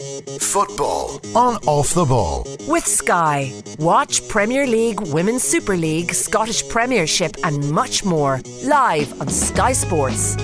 Football on Off the Ball. With Sky. Watch Premier League, Women's Super League, Scottish Premiership, and much more live on Sky Sports.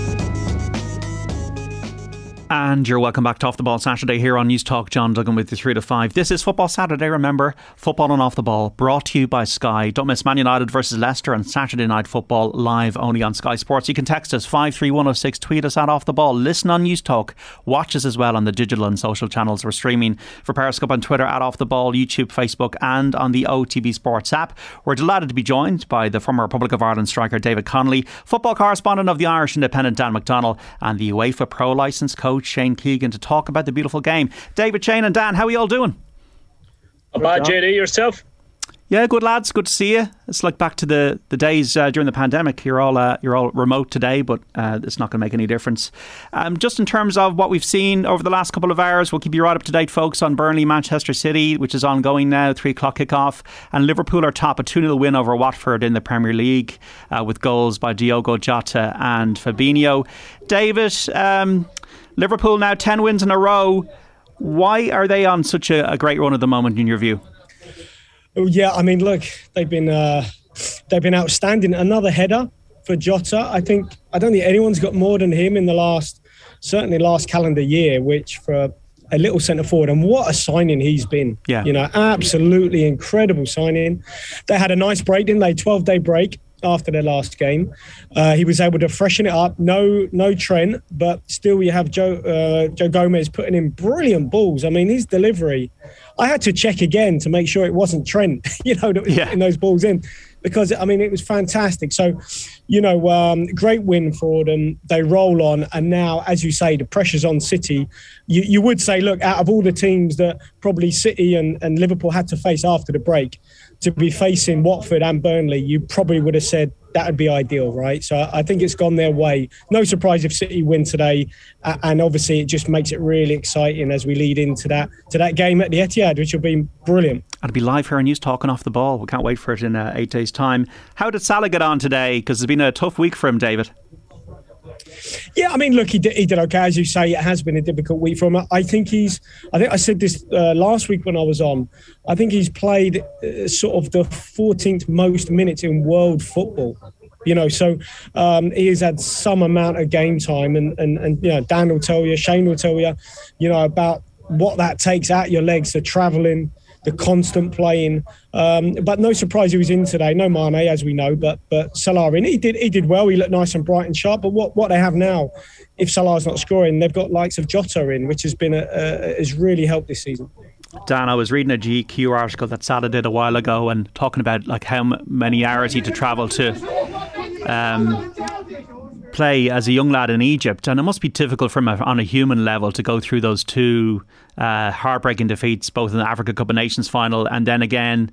And you're welcome back to Off the Ball Saturday here on News Talk. John Duggan with you 3 to 5. This is Football Saturday, remember. Football and Off the Ball brought to you by Sky. Don't miss Man United versus Leicester on Saturday Night Football live only on Sky Sports. You can text us 53106, tweet us at Off the Ball, listen on News Talk, watch us as well on the digital and social channels. We're streaming for Periscope on Twitter at Off the Ball, YouTube, Facebook, and on the OTB Sports app. We're delighted to be joined by the former Republic of Ireland striker David Connolly, football correspondent of the Irish Independent Dan McDonnell, and the UEFA Pro License coach Shane Keegan to talk about the beautiful game. David, Shane, and Dan, how are you all doing? A bad JD yourself? Yeah, good lads. Good to see you. It's like back to the the days uh, during the pandemic. You're all uh, you're all remote today, but uh, it's not going to make any difference. Um, just in terms of what we've seen over the last couple of hours, we'll keep you right up to date, folks, on Burnley, Manchester City, which is ongoing now. Three o'clock kickoff, and Liverpool are top a two 0 win over Watford in the Premier League uh, with goals by Diogo Jota and Fabinho. David, um, Liverpool now ten wins in a row. Why are they on such a, a great run at the moment, in your view? Oh, yeah, I mean, look, they've been uh, they've been outstanding. Another header for Jota. I think I don't think anyone's got more than him in the last certainly last calendar year, which for a little centre forward. And what a signing he's been. Yeah. You know, absolutely incredible signing. They had a nice break, didn't they? 12 day break after their last game. Uh, he was able to freshen it up. No, no Trent, but still you have Joe uh, Joe Gomez putting in brilliant balls. I mean, his delivery. I had to check again to make sure it wasn't Trent. You know, that was Yeah. putting those balls in because I mean it was fantastic. So, you know, um, great win for them. They roll on, and now, as you say, the pressure's on City. You, you would say, look, out of all the teams that probably City and, and Liverpool had to face after the break, to be facing Watford and Burnley, you probably would have said that would be ideal, right? So I think it's gone their way. No surprise if City win today, and obviously it just makes it really exciting as we lead into that to that game at the Etihad, which will be brilliant. I'll be live here on News Talking Off the Ball. We can't wait for it in uh, eight days' time. How did Salah get on today? Because it's been a tough week for him, David. Yeah, I mean, look, he did, he did okay. As you say, it has been a difficult week for him. I think he's, I think I said this uh, last week when I was on, I think he's played uh, sort of the 14th most minutes in world football. You know, so um, he has had some amount of game time, and, and, and, you know, Dan will tell you, Shane will tell you, you know, about what that takes out your legs, the travelling, the constant playing. Um, but no surprise he was in today. No Mane, as we know, but but Salah in. He did he did well. He looked nice and bright and sharp. But what, what they have now, if Salah's not scoring, they've got likes of Jota in, which has been a, a has really helped this season. Dan, I was reading a GQ article that Salah did a while ago and talking about like how many hours he had to travel to um, play as a young lad in Egypt, and it must be difficult for him on a human level to go through those two uh, heartbreaking defeats, both in the Africa Cup of Nations final and then again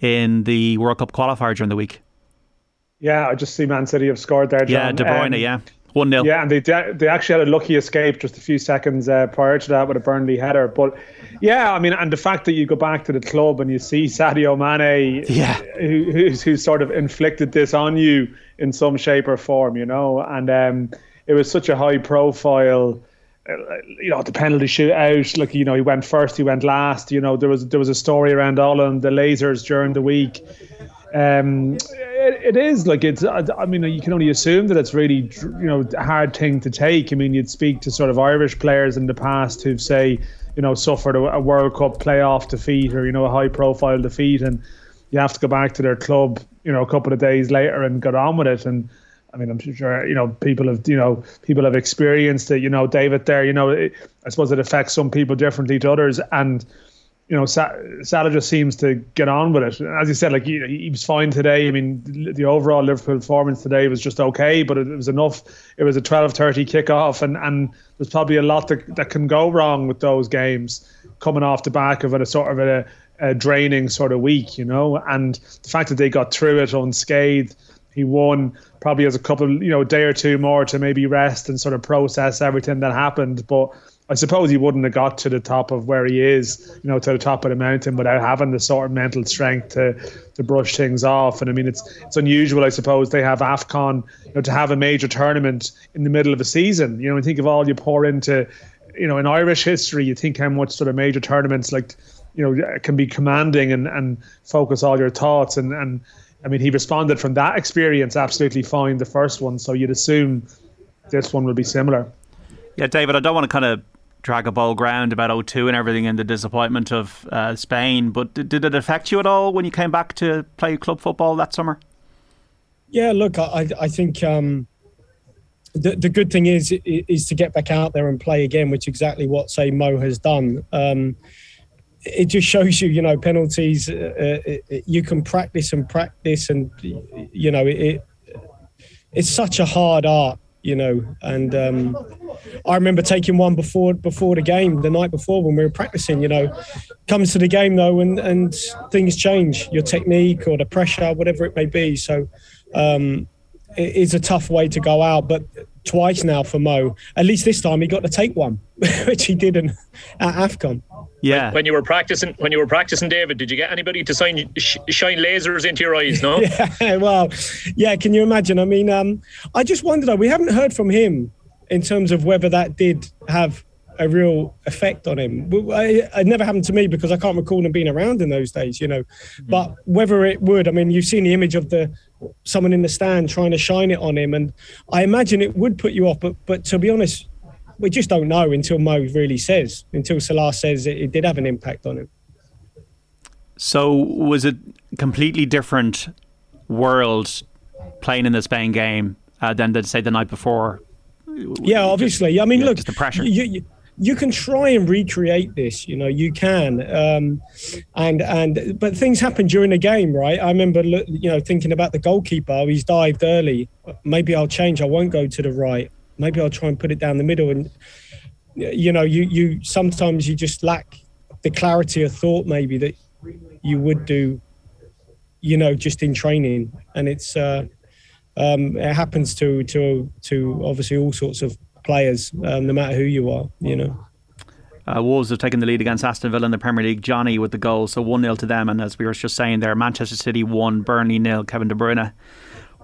in the World Cup qualifier during the week. Yeah, I just see Man City have scored there. John. Yeah, De Bruyne, Um, yeah, one 0 Yeah, and they they actually had a lucky escape just a few seconds uh, prior to that with a Burnley header. But yeah, I mean, and the fact that you go back to the club and you see Sadio Mane, Yeah. who, who's who's sort of inflicted this on you in some shape or form, you know, and um, it was such a high profile. You know the penalty shootout. Like you know, he went first, he went last. You know there was there was a story around all the lasers during the week um, it, it is like it's. I mean, you can only assume that it's really, you know, a hard thing to take. I mean, you'd speak to sort of Irish players in the past who've say, you know, suffered a, a World Cup playoff defeat or you know a high-profile defeat, and you have to go back to their club, you know, a couple of days later and got on with it. And I mean, I'm sure you know people have, you know, people have experienced it. You know, David, there, you know, it, I suppose it affects some people differently to others, and you know, Sa- Salah just seems to get on with it. As you said, like he, he was fine today. I mean, the, overall Liverpool performance today was just okay, but it, it was enough. It was a 12:30 kickoff, and and there's probably a lot that, that can go wrong with those games coming off the back of it, a sort of a, a draining sort of week, you know. And the fact that they got through it unscathed, he won. Probably has a couple, you know, a day or two more to maybe rest and sort of process everything that happened, but. I suppose he wouldn't have got to the top of where he is, you know, to the top of the mountain without having the sort of mental strength to to brush things off. And I mean, it's it's unusual, I suppose, they have Afcon, you know, to have a major tournament in the middle of a season. You know, and think of all you pour into you know, in Irish history, you think how much sort of major tournaments like, you know, it can be commanding and, and focus all your thoughts. And, and I mean, he responded from that experience absolutely fine, the first one. So you'd assume this one will be similar. Yeah, David, I don't want to kind of drag a ball ground about 02 and everything and the disappointment of uh, Spain, but did, did it affect you at all when you came back to play club football that summer? Yeah, look, I, I think um, the, the good thing is is to get back out there and play again, which exactly what say Mo has done. Um, it just shows you, you know, penalties. Uh, uh you can practice and practice, and you know, it, it's such a hard art, you know. And um, I remember taking one before before the game, the night before when we were practicing. You know, comes to the game though, and and things change. Your technique or the pressure, whatever it may be. So. Um, it is a tough way to go out, but twice now for Mo. At least this time he got to take one, which he didn't at Afcon. Yeah. When you were practicing, when you were practicing, David, did you get anybody to sign, sh- shine lasers into your eyes? No. yeah. Well, yeah. Can you imagine? I mean, um, I just wondered. Though, we haven't heard from him in terms of whether that did have a real effect on him. It never happened to me because I can't recall him being around in those days, you know. Mm-hmm. But whether it would, I mean, you've seen the image of the someone in the stand trying to shine it on him, and I imagine it would put you off. But but to be honest, we just don't know until Mo really says, until Salah says it, it did have an impact on him. So was it completely different world playing in the Spain game uh, than say the night before? Yeah, obviously. I mean, yeah, look, the pressure. You, you, you can try and recreate this you know you can um, and and but things happen during the game right i remember you know thinking about the goalkeeper he's dived early maybe i'll change i won't go to the right maybe i'll try and put it down the middle and you know you you sometimes you just lack the clarity of thought maybe that you would do you know just in training and it's uh um it happens to to to obviously all sorts of players, um, no matter who you are, you know. Uh, Wolves have taken the lead against Aston Villa in the Premier League. Jonny with the goal, so 1 0 to them. And as we were just saying there, Manchester City 1, Burnley nil. Kevin De Bruyne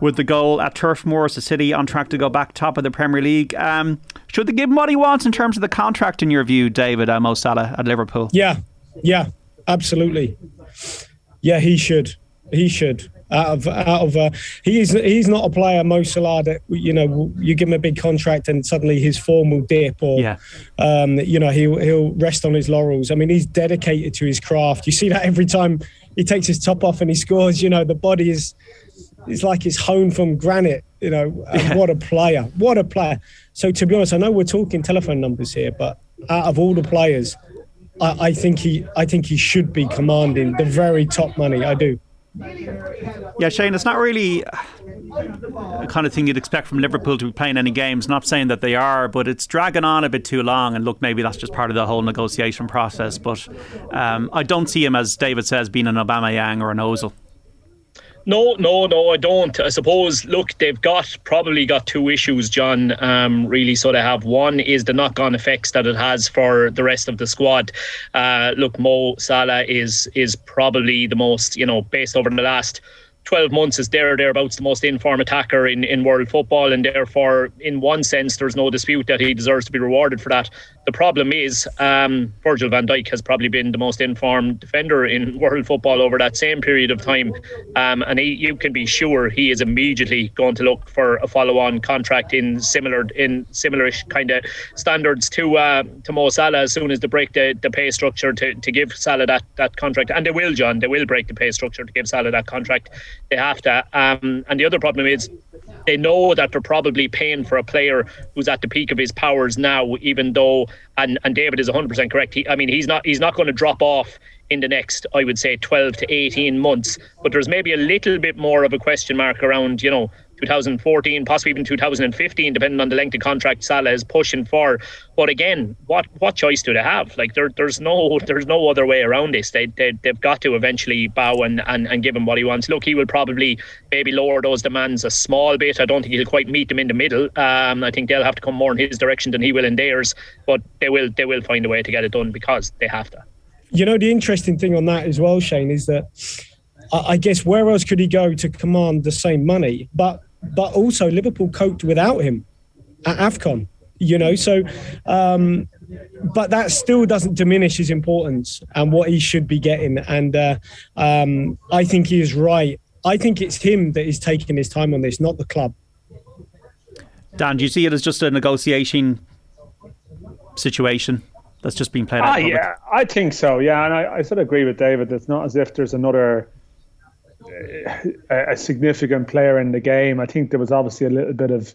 with the goal at Turf Moor. So City on track to go back top of the Premier League. Um, should they give him what he wants in terms of the contract, in your view, David uh, Mo Salah at Liverpool? Yeah, yeah, absolutely. Yeah, he should. He should out of out of uh, he's he's not a player Mo Salah that you know you give him a big contract and suddenly his form will dip or yeah. um, you know he'll he'll rest on his laurels. I mean he's dedicated to his craft. You see that every time he takes his top off and he scores. You know the body is it's like it's honed from granite. You know yeah. what a player, what a player. So to be honest, I know we're talking telephone numbers here, but out of all the players. I, I think he, I think he should be commanding the very top money. I do. Yeah, Shane, it's not really a kind of thing you'd expect from Liverpool to be playing any games. Not saying that they are, but it's dragging on a bit too long. And look, maybe that's just part of the whole negotiation process. But um, I don't see him, as David says, being an Obama Aubameyang or an Ozil. No, no, no, I don't. I suppose, look, they've got probably got two issues, John, um, really. So they have one is the knock on effects that it has for the rest of the squad. Uh, look, Mo Salah is is probably the most, you know, based over the last 12 months is there or thereabouts the most informed attacker in, in world football and therefore in one sense there's no dispute that he deserves to be rewarded for that. The problem is um, Virgil van Dijk has probably been the most informed defender in world football over that same period of time. Um, and he, you can be sure he is immediately going to look for a follow-on contract in similar in similar kind of standards to uh, to Mo Salah as soon as they break the, the pay structure to, to give Salah that, that contract. And they will John they will break the pay structure to give Salah that contract they have to. Um, and the other problem is they know that they're probably paying for a player who's at the peak of his powers now, even though and and David is 100% correct. He, I mean, he's not he's not going to drop off in the next, I would say, 12 to 18 months. But there's maybe a little bit more of a question mark around, you know, 2014, possibly even 2015, depending on the length of contract Salah is pushing for. But again, what what choice do they have? Like there, there's no there's no other way around this. They, they they've got to eventually bow and, and, and give him what he wants. Look, he will probably maybe lower those demands a small bit. I don't think he'll quite meet them in the middle. Um, I think they'll have to come more in his direction than he will in theirs. But they will they will find a way to get it done because they have to. You know the interesting thing on that as well, Shane, is that I guess where else could he go to command the same money? But but also Liverpool coped without him at AFCON, you know. So um, but that still doesn't diminish his importance and what he should be getting. And uh, um, I think he is right. I think it's him that is taking his time on this, not the club. Dan, do you see it as just a negotiation situation that's just being played out? Ah, yeah, I think so. Yeah, and I, I sort of agree with David. It's not as if there's another a, significant player in the game. I think there was obviously a little bit of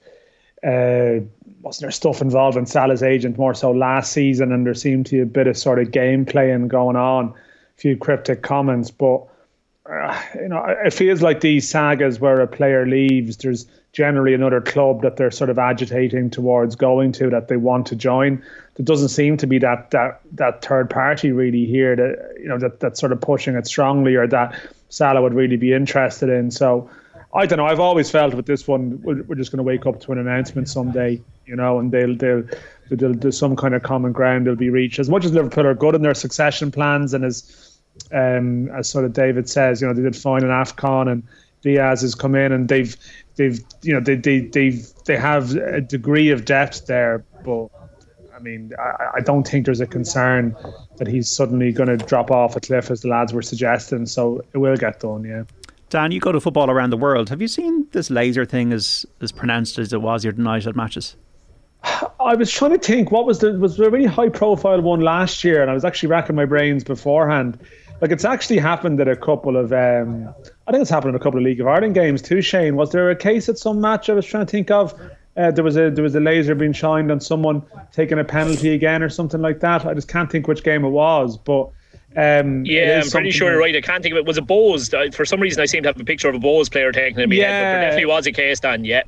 uh, wasn't there stuff involved in Salah's agent more so last season, and there seemed to be a bit of sort of game playing going on, a few cryptic comments, but. Uh, you know, it feels like these sagas where a player leaves, there's generally another club that they're sort of agitating towards going to that they want to join. There doesn't seem to be that that that third party really here that you know that that's sort of pushing it strongly or that Salah would really be interested in. So I don't know. I've always felt with this one, we're, we're just going to wake up to an announcement someday, you know, and they'll they'll they'll do some kind of common ground They'll be reached. As much as Liverpool are good in their succession plans, and as um, as sort of David says, you know, they did fine in Afcon, and Diaz has come in, and they've they've you know they they they've they have a degree of depth there, but. I mean, I, I don't think there's a concern that he's suddenly going to drop off a cliff as the lads were suggesting. So it will get done, yeah. Dan, you go to football around the world. Have you seen this laser thing as as pronounced as it was your night at matches? I was trying to think what was the was there a really high profile one last year, and I was actually racking my brains beforehand. Like it's actually happened at a couple of um, I think it's happened at a couple of League of Ireland games too. Shane, was there a case at some match I was trying to think of? Uh, there was a there was a laser being shined on someone taking a penalty again or something like that. I just can't think which game it was, but um, yeah, I'm pretty sure you're right. I can't think of it. Was a Bohs? For some reason, I seem to have a picture of a Bohs player taking it. Yeah, head, but there definitely was a case, Dan. Yeah.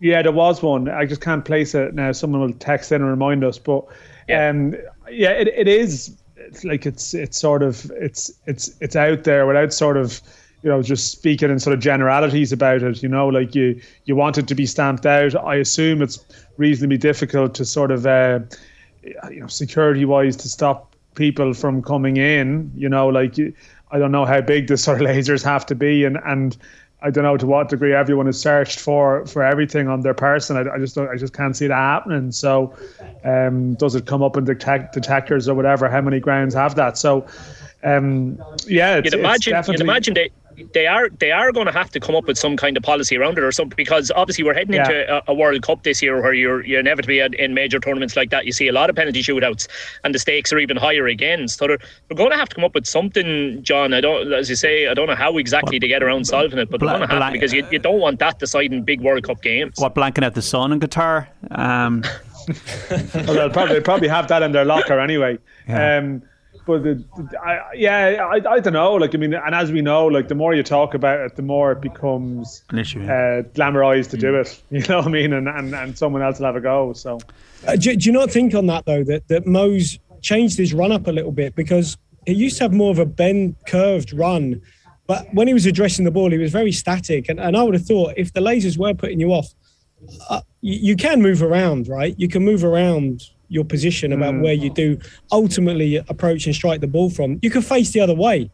Yeah, there was one. I just can't place it now. Someone will text in and remind us. But yeah, um, yeah it, it is. It's like it's it's sort of it's it's it's out there without sort of you know just speaking in sort of generalities about it. You know, like you you want it to be stamped out. I assume it's reasonably difficult to sort of uh, you know security wise to stop people from coming in. You know, like I don't know how big the sort of lasers have to be, and and I don't know to what degree everyone is searched for for everything on their person. I, I just don't, I just can't see that happening. So, um, does it come up in detect, detectors or whatever? How many grounds have that? So, um, yeah, you'd imagine, you'd imagine they they are they are going to have to come up with some kind of policy around it or something because obviously we're heading yeah. into a, a, World Cup this year where you're you're inevitably in major tournaments like that you see a lot of penalty shootouts and the stakes are even higher again. So they're, they're going to have to come up with something, John. I don't, as you say, I don't know how exactly to get around solving it, but they're going to have to because you, you don't want that deciding big World Cup games. What blanking out the sun in Qatar? Um. well, they'll probably, they'll probably have that in their locker anyway. Yeah. Um, but the, I, yeah, I, I don't know. Like, I mean, and as we know, like the more you talk about it, the more it becomes an issue, yeah. uh, glamorized to mm. do it. You know what I mean? And, and and someone else will have a go. So, uh, do, do you not think on that though that that Mo's changed his run up a little bit because he used to have more of a bend curved run, but when he was addressing the ball, he was very static. And and I would have thought if the lasers were putting you off, uh, you, you can move around, right? You can move around your position about mm. where you do ultimately approach and strike the ball from. You can face the other way.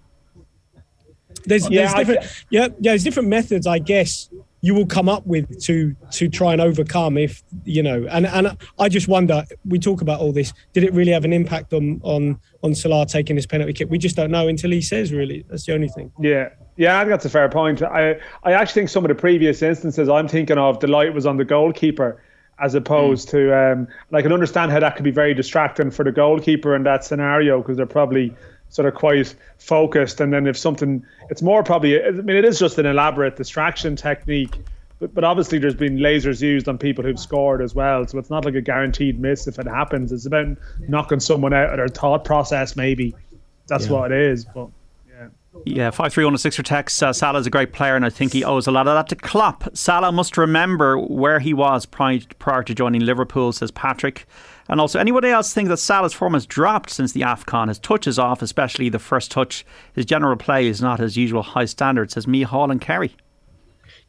There's, yeah, there's different, yeah, yeah, there's different methods, I guess, you will come up with to to try and overcome if you know. And and I just wonder. We talk about all this. Did it really have an impact on on on Salah taking his penalty kick? We just don't know until he says. Really, that's the only thing. Yeah, yeah, I think that's a fair point. I I actually think some of the previous instances I'm thinking of, the light was on the goalkeeper as opposed mm. to um, and I can understand how that could be very distracting for the goalkeeper in that scenario because they're probably sort of quite focused and then if something it's more probably I mean it is just an elaborate distraction technique but, but obviously there's been lasers used on people who've scored as well so it's not like a guaranteed miss if it happens it's about knocking someone out of their thought process maybe that's yeah. what it is but yeah, 53106 for text. Uh, Salah's a great player, and I think he owes a lot of that to Klopp. Salah must remember where he was prior, prior to joining Liverpool, says Patrick. And also, anybody else think that Salah's form has dropped since the AFCON? His touch is off, especially the first touch. His general play is not his usual high standard, says me, Hall and Kerry.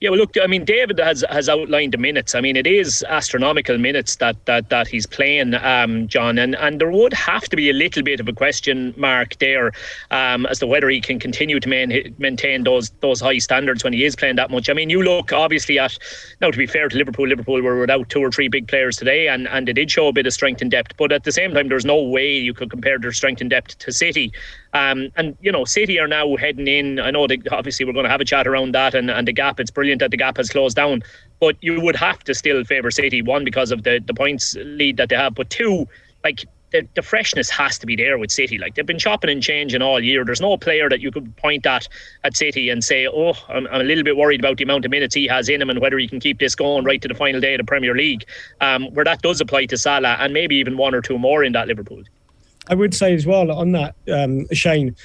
Yeah, well, look, I mean, David has has outlined the minutes. I mean, it is astronomical minutes that that that he's playing, um, John, and and there would have to be a little bit of a question mark there um, as to whether he can continue to main, maintain those those high standards when he is playing that much. I mean, you look obviously at now to be fair to Liverpool, Liverpool were without two or three big players today, and and they did show a bit of strength and depth, but at the same time, there's no way you could compare their strength and depth to City. Um, and you know, City are now heading in. I know that obviously we're going to have a chat around that and, and the gap. It's brilliant that the gap has closed down, but you would have to still favour City. One because of the the points lead that they have, but two, like the, the freshness has to be there with City. Like they've been chopping and changing all year. There's no player that you could point at at City and say, "Oh, I'm, I'm a little bit worried about the amount of minutes he has in him and whether he can keep this going right to the final day of the Premier League." Um, where that does apply to Salah and maybe even one or two more in that Liverpool. I would say as well on that, um, Shane.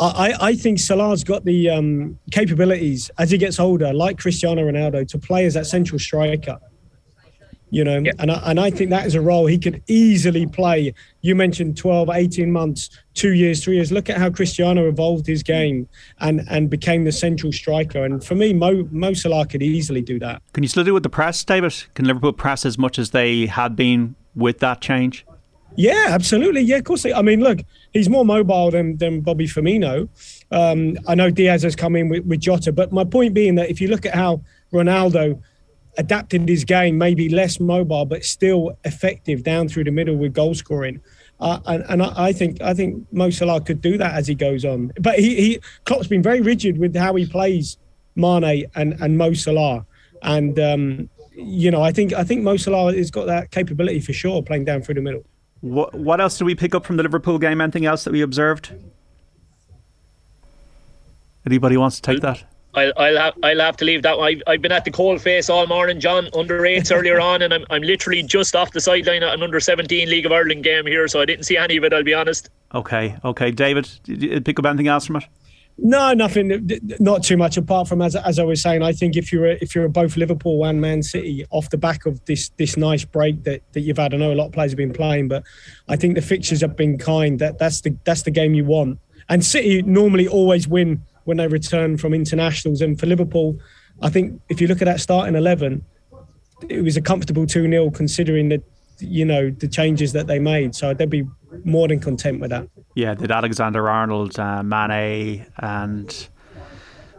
I, I think Salah's got the um, capabilities as he gets older, like Cristiano Ronaldo, to play as that central striker. You know, yeah. and, I, and I think that is a role he could easily play. You mentioned 12, 18 months, two years, three years. Look at how Cristiano evolved his game and, and became the central striker. And for me, Mo, Mo Salah could easily do that. Can you still do it with the press, David? Can Liverpool press as much as they had been with that change? Yeah, absolutely. Yeah, of course. I mean, look, he's more mobile than, than Bobby Firmino. Um, I know Diaz has come in with, with Jota, but my point being that if you look at how Ronaldo adapted his game, maybe less mobile, but still effective down through the middle with goal scoring. Uh, and, and I, think I think Mo Salah could do that as he goes on. But he, he Klopp's been very rigid with how he plays Mane and, and Mo Salah. And um, you know, I think I think Mo Salah has got that capability for sure, playing down through the middle. What, what else did we pick up from the Liverpool game? Anything else that we observed? Anybody wants to take that? I'll, I'll, have, I'll have to leave that. I've, I've been at the cold face all morning, John, under eights earlier on, and I'm, I'm literally just off the sideline at an under 17 League of Ireland game here, so I didn't see any of it, I'll be honest. Okay, okay. David, did you pick up anything else from it? No, nothing. Not too much. Apart from as as I was saying, I think if you're if you're both Liverpool and Man City, off the back of this this nice break that, that you've had, I know a lot of players have been playing, but I think the fixtures have been kind. That that's the that's the game you want. And City normally always win when they return from internationals. And for Liverpool, I think if you look at that starting eleven, it was a comfortable two 0 considering the you know the changes that they made. So they'd be more than content with that. Yeah, did Alexander Arnold, uh, Mane, and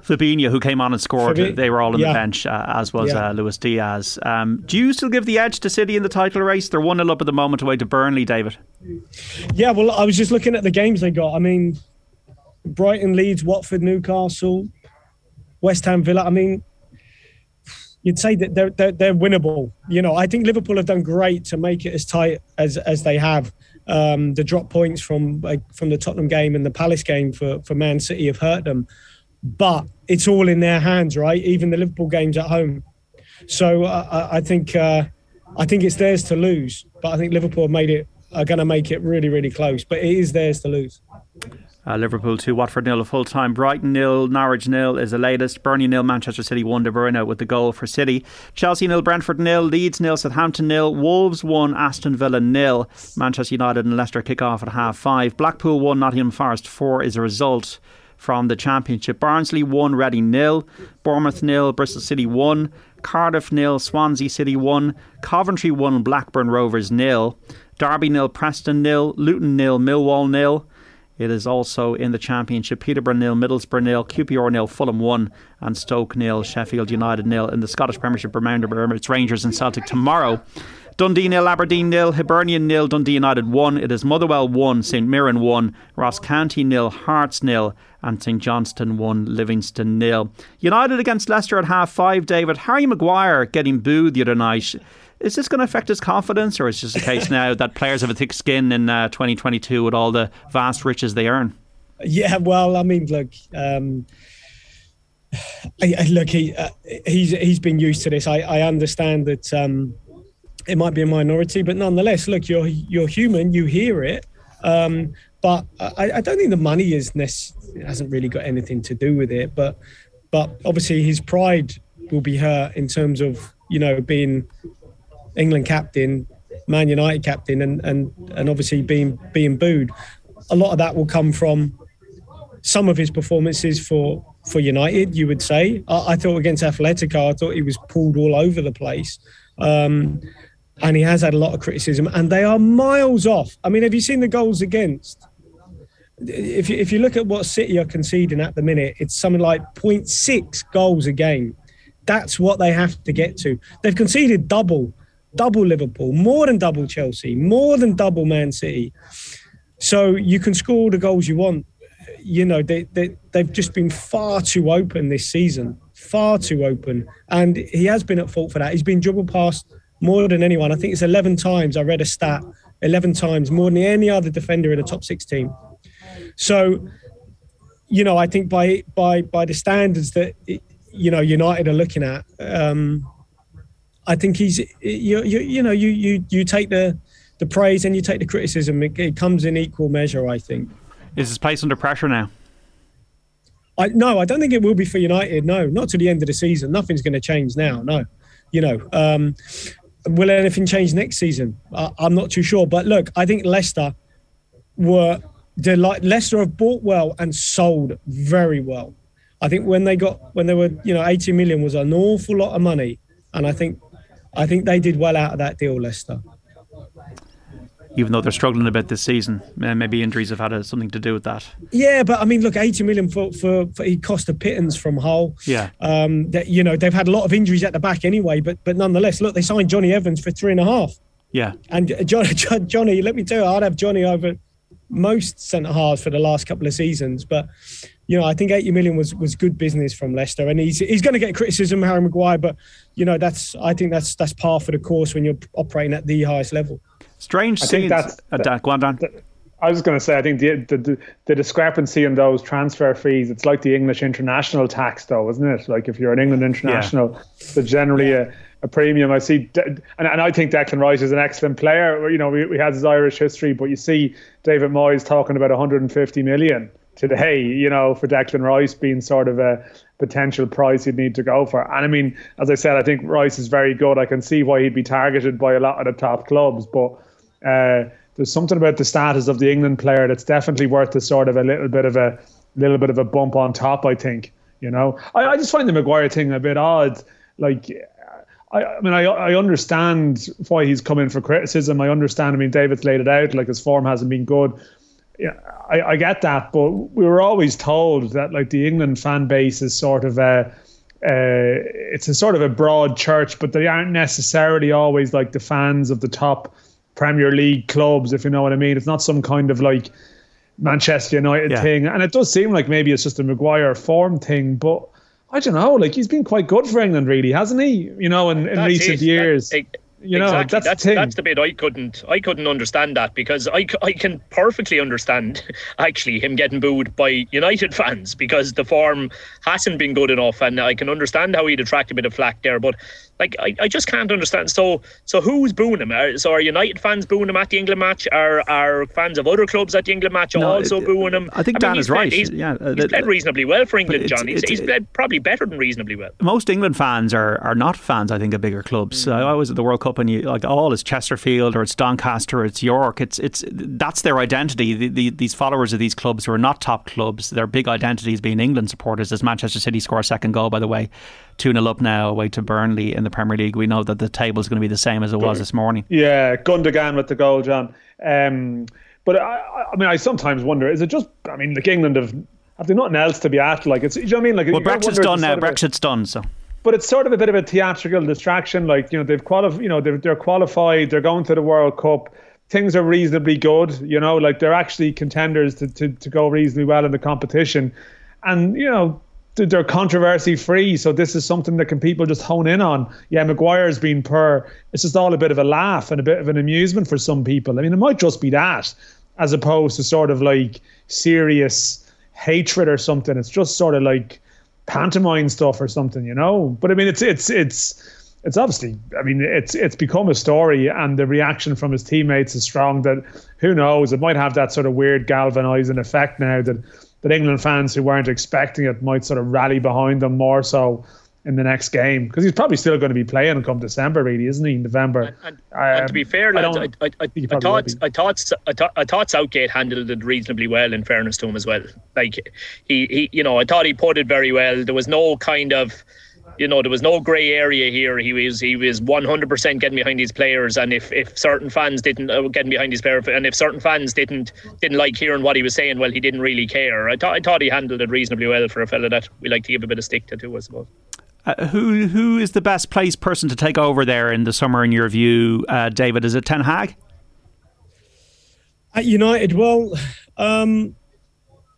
Fabinho, who came on and scored, Fabi- they were all on yeah. the bench, uh, as was yeah. uh, Luis Diaz. Um, do you still give the edge to City in the title race? They're 1 0 up at the moment away to Burnley, David. Yeah, well, I was just looking at the games they got. I mean, Brighton, Leeds, Watford, Newcastle, West Ham, Villa. I mean, you'd say that they're, they're, they're winnable. You know, I think Liverpool have done great to make it as tight as as they have. Um, the drop points from uh, from the Tottenham game and the Palace game for for Man City have hurt them, but it's all in their hands, right? Even the Liverpool games at home. So uh, I think uh, I think it's theirs to lose, but I think Liverpool have made it are going to make it really really close. But it is theirs to lose. Uh, Liverpool 2, Watford nil, full time. Brighton nil, Norwich nil is the latest. Burnley nil, Manchester City 1, De Bruyne with the goal for City. Chelsea nil, Brentford nil, Leeds nil, Southampton nil, Wolves 1, Aston Villa nil. Manchester United and Leicester kick off at half 5. Blackpool 1, Nottingham Forest 4 is a result from the Championship. Barnsley 1, Reading nil. Bournemouth nil, Bristol City 1. Cardiff nil, Swansea City 1. Coventry 1, Blackburn Rovers nil. Derby nil, Preston nil. Luton nil, Millwall nil. It is also in the Championship. Peterborough nil, Middlesbrough nil, QPR nil, Fulham one, and Stoke nil, Sheffield United nil. In the Scottish Premiership, remember it's Rangers and Celtic tomorrow. Dundee nil, Aberdeen nil, Hibernian nil, Dundee United one. It is Motherwell one, St Mirren one, Ross County nil, Hearts nil, and St Johnstone one, Livingston nil. United against Leicester at half five. David Harry Maguire getting booed the other night. Is this going to affect his confidence, or is just a case now that players have a thick skin in uh, 2022 with all the vast riches they earn? Yeah, well, I mean, look, um, I, I, look, he uh, he's he's been used to this. I, I understand that um, it might be a minority, but nonetheless, look, you're you're human. You hear it, um, but I, I, don't think the money is nec- hasn't really got anything to do with it. But but obviously, his pride will be hurt in terms of you know being England captain, Man United captain, and and and obviously being being booed. A lot of that will come from some of his performances for for United, you would say. I, I, thought against Atletico, I thought he was pulled all over the place. Um, and he has had a lot of criticism, and they are miles off. I mean, have you seen the goals against? If you, if you look at what City are conceding at the minute, it's something like 0.6 goals a game. That's what they have to get to. They've conceded double, double Liverpool, more than double Chelsea, more than double Man City. So you can score all the goals you want. You know, they, they, they've just been far too open this season, far too open. And he has been at fault for that. He's been dribbled past more than anyone. I think it's 11 times. I read a stat 11 times, more than any other defender in the top six team. So, you know, I think by by by the standards that you know United are looking at, um, I think he's you, you you know you you you take the the praise and you take the criticism. It, it comes in equal measure. I think. Is his place under pressure now? I no, I don't think it will be for United. No, not to the end of the season. Nothing's going to change now. No, you know. Um, will anything change next season? Uh, I'm not too sure. But look, I think Leicester were delight. Leicester have bought well and sold very well. I think when they got when they were you know 80 million was an awful lot of money, and I think I think they did well out of that deal, Leicester even though they're struggling a bit this season. Uh, maybe injuries have had a, something to do with that. Yeah, but I mean, look, 80 million for, for, for he cost a pittance from Hull. Yeah. Um, that, you know, they've had a lot of injuries at the back anyway, but but nonetheless, look, they signed Jonny Evans for three and a half. Yeah. And Jonny, Jonny, let me tell you, I'd have Jonny over most centre halves for the last couple of seasons, but you know, I think 80 million was was good business from Leicester, and he's he's going to get criticism, Harry Maguire, but you know, that's I think that's that's par for the course when you're operating at the highest level. Strange I think that's, uh, that, go on, Dan. I was going to say, I think the, the the discrepancy in those transfer fees, it's like the English international tax, though, isn't it? Like if you're an England international, yeah. there's generally a, a premium. I see, and, and I think Declan Rice is an excellent player. You know, we, we had his Irish history, but you see David Moyes talking about 150 million today, you know, for Declan Rice being sort of a potential price you'd need to go for. And I mean, as I said, I think Rice is very good. I can see why he'd be targeted by a lot of the top clubs, but uh, there's something about the status of the England player that's definitely worth a sort of a little bit of a little bit of a bump on top. I think you know. I, I just find the Maguire thing a bit odd. Like, I, I mean, I I understand why he's come in for criticism. I understand. I mean, David's laid it out. Like his form hasn't been good. Yeah, I, I get that, but we were always told that like the England fan base is sort of a uh, it's a sort of a broad church, but they aren't necessarily always like the fans of the top Premier League clubs, if you know what I mean. It's not some kind of like Manchester United yeah. thing. And it does seem like maybe it's just a Maguire form thing, but I don't know. Like he's been quite good for England, really, hasn't he? You know, in, in recent it. years. That, it, you know, exactly. that's that's the, that's the bit I couldn't I couldn't understand that because I, I can perfectly understand actually him getting booed by United fans because the form hasn't been good enough and I can understand how he'd attract a bit of flack there but like I, I just can't understand. So so who's booing him? Are, so are United fans booing him at the England match? Are are fans of other clubs at the England match no, also booing him? I think I Dan mean, is right. He's, yeah, he's played reasonably well for England, John. He's, he's played probably better than reasonably well. Most England fans are, are not fans. I think of bigger clubs. Mm. I was at the World Cup and you like all is Chesterfield or it's Doncaster, or it's York. It's it's that's their identity. The, the, these followers of these clubs who are not top clubs, their big identity is being England supporters. As Manchester City score a second goal, by the way, 2 0 up now away to Burnley in the Premier League. We know that the table is going to be the same as it was this morning. Yeah, Gundogan with the goal, John. Um, but I, I mean, I sometimes wonder: is it just? I mean, like England have have they nothing else to be at? Like it's, you know what I mean? Like well, Brexit's done now. Brexit's done, so. But it's sort of a bit of a theatrical distraction. Like you know, they've qualified. You know, they're, they're qualified. They're going to the World Cup. Things are reasonably good. You know, like they're actually contenders to, to, to go reasonably well in the competition. And you know, they're controversy free. So this is something that can people just hone in on. Yeah, Maguire's been per. It's just all a bit of a laugh and a bit of an amusement for some people. I mean, it might just be that, as opposed to sort of like serious hatred or something. It's just sort of like pantomime stuff or something, you know. But I mean, it's it's it's. It's obviously, I mean, it's it's become a story, and the reaction from his teammates is strong. That who knows, it might have that sort of weird galvanizing effect now that that England fans who weren't expecting it might sort of rally behind them more so in the next game because he's probably still going to be playing come December, really, isn't he? In November. And, and, um, and to be fair, lads, I, I, I, I thought I thought I thought I thought Southgate handled it reasonably well. In fairness to him as well, like he he you know I thought he put it very well. There was no kind of you know there was no grey area here. He was he was 100% getting behind these players, and if, if certain fans didn't uh, getting behind his player, and if certain fans didn't didn't like hearing what he was saying, well, he didn't really care. I thought I thought he handled it reasonably well for a fella that we like to give a bit of stick to, too, I suppose. Uh, who who is the best placed person to take over there in the summer, in your view, uh, David? Is it Ten Hag? At United, well, um,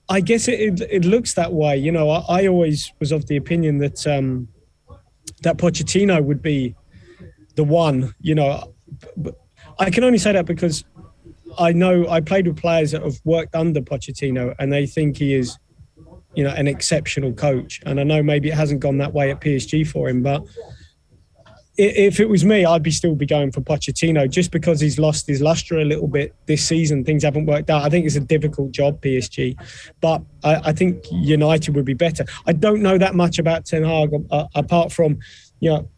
I guess it, it, it looks that way. You know, I, I always was of the opinion that um, that Pochettino would be the one. You know, I can only say that because I know I played with players that have worked under Pochettino, and they think he is, you know, an exceptional coach. And I know maybe it hasn't gone that way at PSG for him, but if it was me, I'd be still be going for Pochettino just because he's lost his luster a little bit this season. Things haven't worked out. I think it's a difficult job, PSG, but I, I think United would be better. I don't know that much about Ten Hag uh, apart from, you know,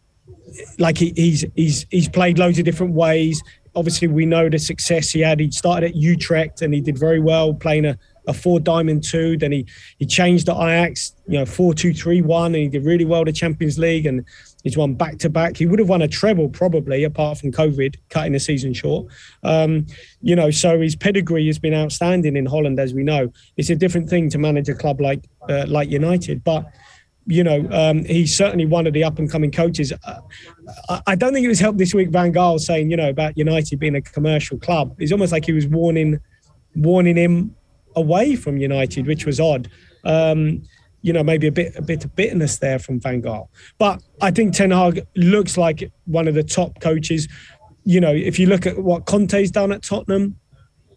like he, he's he's he's played loads of different ways. Obviously, we know the success he had. He started at Utrecht and he did very well playing a a four diamond two. Then he he changed the Ajax, you know, four two three one, and he did really well the Champions League, and he's won back to back. He would have won a treble probably, apart from COVID cutting the season short. Um, you know, so his pedigree has been outstanding in Holland, as we know. It's a different thing to manage a club like uh, like United, but you know, um, he's certainly one of the up and coming coaches. Uh, I don't think it was helped this week. Van Gaal saying, you know, about United being a commercial club. It's almost like he was warning, warning him away from United, which was odd. Um, you know, maybe a bit a bit of bitterness there from Van Gaal. But I think Ten Hag looks like one of the top coaches. You know, if you look at what Conte's done at Tottenham,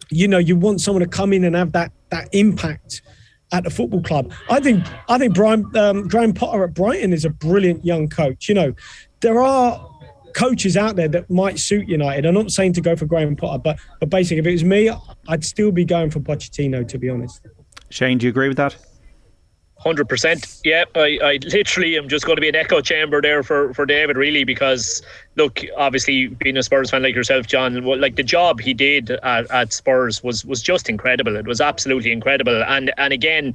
you know, you want someone to come in and have that that impact at the football club. I think I think Brian um, Graham Potter at Brighton is a brilliant young coach. You know, there are coaches out there that might suit United. I'm not saying to go for Graham Potter, but but basically, if it was me, I'd still be going for Pochettino. To be honest. Shane, do you agree with that? Hundred percent. Yeah, I, I literally am just going to be an echo chamber there for, for David, really, because look, obviously being a Spurs fan like yourself, John, like the job he did at, at Spurs was was just incredible. It was absolutely incredible, and and again,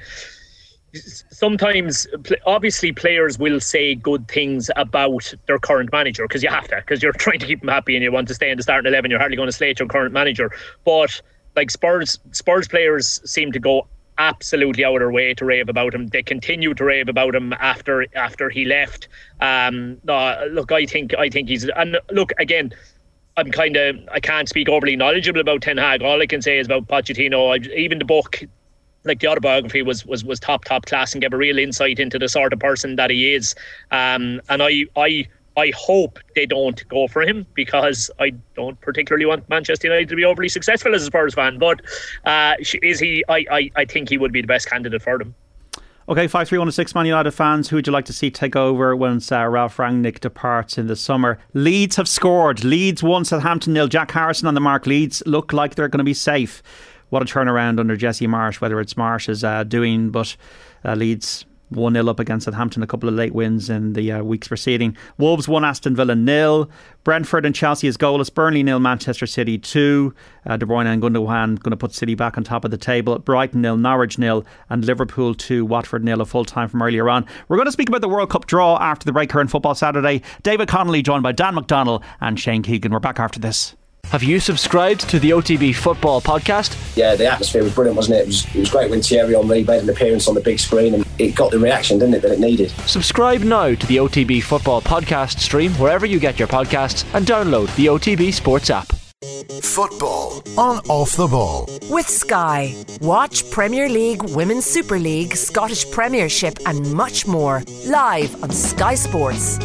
sometimes obviously players will say good things about their current manager because you have to because you're trying to keep them happy and you want to stay in the starting 11 you're hardly going to slate your current manager but like Spurs Spurs players seem to go absolutely out of their way to rave about him they continue to rave about him after after he left um look I think I think he's and look again I'm kind of I can't speak overly knowledgeable about Ten Hag. All I can say is about Pochettino. I, even the book like the autobiography was was was top top class and gave a real insight into the sort of person that he is. Um, and I I I hope they don't go for him because I don't particularly want Manchester United to be overly successful as a Spurs fan. But uh, is he? I, I I think he would be the best candidate for them. Okay, five three one six Man United fans. Who would you like to see take over once uh, Ralf Rangnick departs in the summer? Leeds have scored. Leeds won Southampton nil. Jack Harrison on the mark. Leeds look like they're going to be safe what a turnaround under Jesse Marsch. whether it's Marsch's uh, doing, but uh, Leeds 1 0 up against Southampton, a couple of late wins in the uh, weeks preceding. Wolves 1, Aston Villa nil. Brentford and Chelsea is goalless. Burnley nil, Manchester City 2. Uh, De Bruyne and Gundogan going to put City back on top of the table. Brighton nil, Norwich nil, and Liverpool 2, Watford nil, a full time from earlier on. We're going to speak about the World Cup draw after the break here in Football Saturday. David Connolly joined by Dan McDonnell and Shane Keegan. We're back after this. Have you subscribed to the OTB Football Podcast? Yeah, the atmosphere was brilliant, wasn't it? It was, it was great when Thierry Henry made an appearance on the big screen and it got the reaction, didn't it, that it needed. Subscribe now to the OTB Football Podcast stream wherever you get your podcasts and download the OTB Sports app. Football on Off the Ball. With Sky. Watch Premier League, Women's Super League, Scottish Premiership, and much more live on Sky Sports.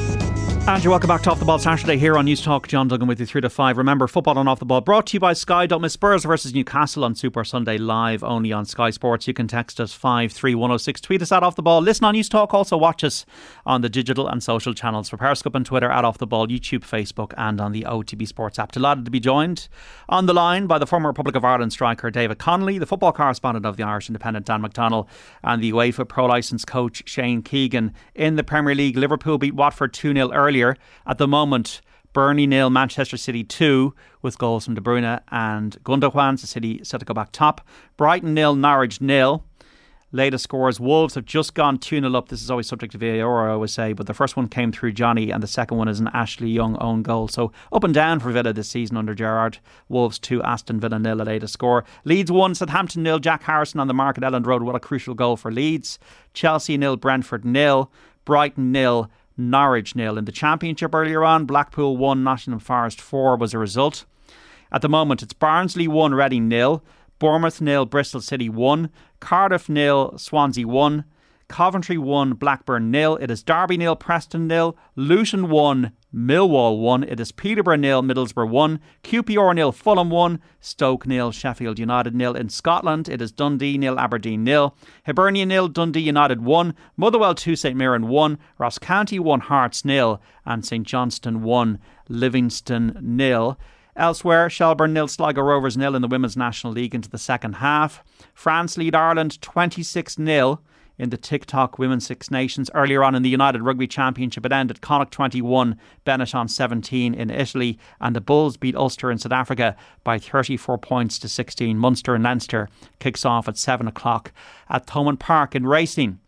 And you're welcome back to Off the Ball Saturday here on News Talk. John Duggan with you through to five. Remember, football on Off the Ball brought to you by Sky. Don't miss Spurs versus Newcastle on Super Sunday live only on Sky Sports. You can text us 53106. Tweet us at Off the Ball. Listen on News Talk. Also watch us on the digital and social channels for Periscope and Twitter at Off the Ball, YouTube, Facebook, and on the OTB Sports app. Delighted to be joined on the line by the former Republic of Ireland striker David Connolly, the football correspondent of the Irish Independent Dan McDonnell, and the UEFA Pro License coach Shane Keegan. In the Premier League, Liverpool beat Watford 2 0 earlier. At the moment, Burnley nil, Manchester City two, with goals from De Bruyne and Gundogan. The City set to go back top. Brighton nil, Norwich nil. Latest scores: Wolves have just gone two 0 up. This is always subject to VAR, I always say, but the first one came through Jonny, and the second one is an Ashley Young own goal. So up and down for Villa this season under Gerrard. Wolves two, Aston Villa nil. The latest score: Leeds one, Southampton nil. Jack Harrison on the mark at Elland Road. What a crucial goal for Leeds. Chelsea nil, Brentford nil. Brighton nil. Norwich nil. In the Championship earlier on, Blackpool 1, Nottingham Forest 4 was a result. At the moment, it's Barnsley 1, Reading nil, Bournemouth nil, Bristol City 1, Cardiff nil, Swansea 1, Coventry 1, Blackburn nil. It is Derby nil, Preston nil, Luton 1, Millwall 1. It is Peterborough nil, Middlesbrough 1. QPR nil, Fulham 1. Stoke nil, Sheffield United nil. In Scotland, it is Dundee nil, Aberdeen nil. Hibernian nil, Dundee United 1. Motherwell 2, St Mirren 1. Ross County 1, Hearts nil. And St Johnstone 1, Livingston nil. Elsewhere, Shelbourne nil, Sligo Rovers nil in the Women's National League into the second half. France lead Ireland 26 0 in the TikTok Women's Six Nations. Earlier on in the United Rugby Championship, it ended Connacht 21, Benetton 17 in Italy, and the Bulls beat Ulster in South Africa by 34 points to 16. Munster and Leinster kicks off at 7 o'clock at Thomond Park in racing.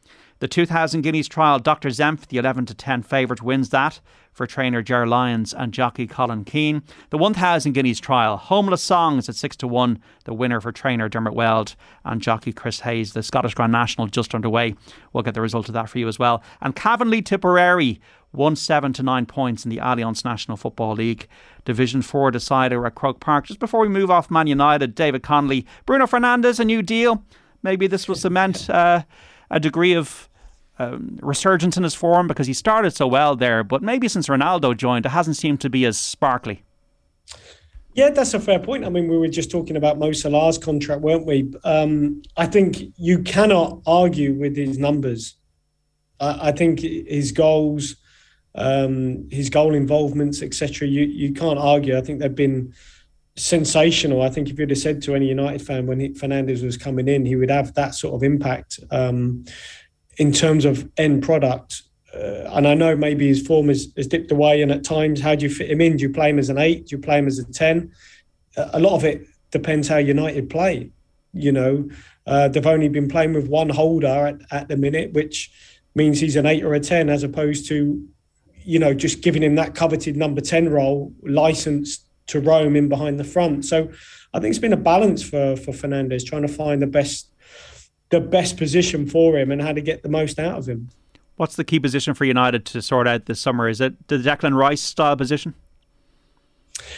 The 2000 Guineas trial, Dr. Zempf, the 11 to 10 favourite, wins that for trainer Ger Lyons and jockey Colin Keane. The 1000 Guineas trial, Homeless Songs at 6 to 1, the winner for trainer Dermot Weld and jockey Chris Hayes. The Scottish Grand National just underway. We'll get the result of that for you as well. And Cavenley Tipperary won 7 to 9 points in the Allianz National Football League. Division 4 decider at Croke Park. Just before we move off Man United, David Connolly, Bruno Fernandes, a new deal. Maybe this will cement uh, a degree of um, resurgence in his form because he started so well there, but maybe since Ronaldo joined, it hasn't seemed to be as sparkly. Yeah, that's a fair point. I mean, we were just talking about Mo Salah's contract, weren't we? Um, I think you cannot argue with his numbers. I, I think his goals, um, his goal involvements, etc. You you can't argue. I think they've been sensational. I think if you'd have said to any United fan when he, Fernandes was coming in, he would have that sort of impact. Um, in terms of end product. Uh, and I know maybe his form has, has dipped away, and at times, how do you fit him in? Do you play him as an eight? Do you play him as a 10? Uh, a lot of it depends how United play. You know, uh, they've only been playing with one holder at, at the minute, which means he's an eight or a 10, as opposed to, you know, just giving him that coveted number 10 role, licensed to roam in behind the front. So I think it's been a balance for, for Fernandes, trying to find the best the best position for him and how to get the most out of him. What's the key position for United to sort out this summer? Is it the Declan Rice style position?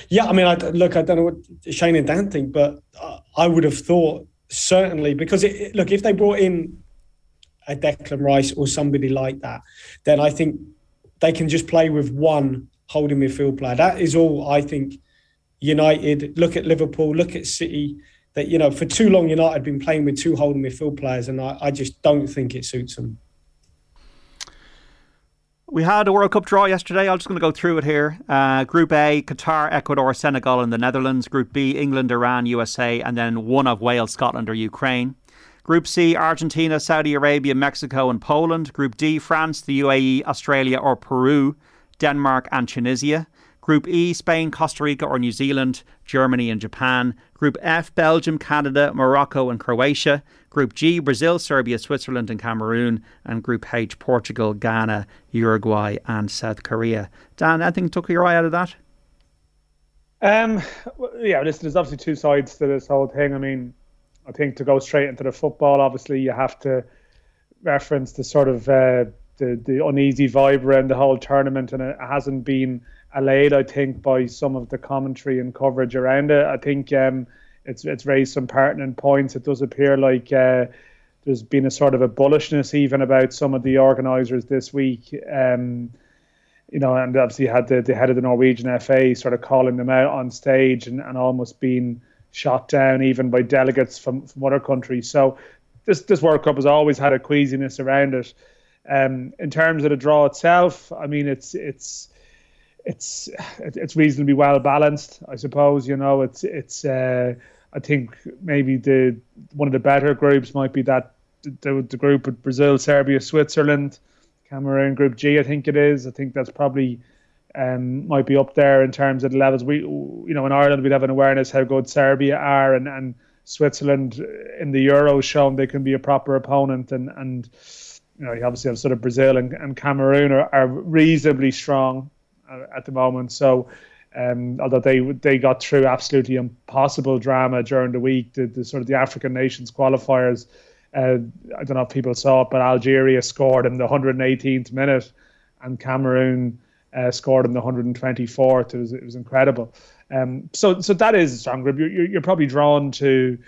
Yeah, I mean, I, look, I don't know what Shane and Dan think, but I would have thought certainly because it, look, if they brought in a Declan Rice or somebody like that, then I think they can just play with one holding midfield player. That is all I think. United look at Liverpool, look at City that you know for too long United have been playing with two holding midfield players, and I, I just don't think it suits them. We had a World Cup draw yesterday. I'm just going to go through it here. Uh, Group A: Qatar, Ecuador, Senegal, and the Netherlands. Group B: England, Iran, USA, and then one of Wales, Scotland, or Ukraine. Group C: Argentina, Saudi Arabia, Mexico, and Poland. Group D: France, the UAE, Australia, or Peru, Denmark, and Tunisia. Group E, Spain, Costa Rica or New Zealand, Germany and Japan. Group F, Belgium, Canada, Morocco and Croatia. Group G, Brazil, Serbia, Switzerland and Cameroon. And Group H, Portugal, Ghana, Uruguay and South Korea. Dan, anything took your eye out of that? Um, yeah, listen, there's obviously two sides to this whole thing. I mean, I think to go straight into the football, obviously you have to reference the sort of uh, the the uneasy vibe around the whole tournament, and it hasn't been allayed, I think, by some of the commentary and coverage around it. I think um, it's it's raised some pertinent points. It does appear like uh, there's been a sort of a bullishness even about some of the organisers this week. Um, you know, and obviously had the, the head of the Norwegian FA sort of calling them out on stage and, and almost being shot down even by delegates from, from other countries. So this this World Cup has always had a queasiness around it. Um, in terms of the draw itself, I mean, it's it's it's it's reasonably well balanced, I suppose. You know, it's it's. Uh, I think maybe the one of the better groups might be that the, the group with Brazil, Serbia, Switzerland, Cameroon, Group G. I think it is. I think that's probably um, might be up there in terms of the levels. We, you know, in Ireland we'd have an awareness how good Serbia are, and, and Switzerland in the Euro shown they can be a proper opponent, and and you know you obviously have sort of Brazil and, and Cameroon are, are reasonably strong at the moment. So. Um, although they they got through absolutely impossible drama during the week, the, the sort of the African nations qualifiers. Uh, I don't know if people saw it, but Algeria scored in the 118th minute, and Cameroon uh, scored in the 124th. It was it was incredible. Um, so so that is a strong group. You're, you're probably drawn to,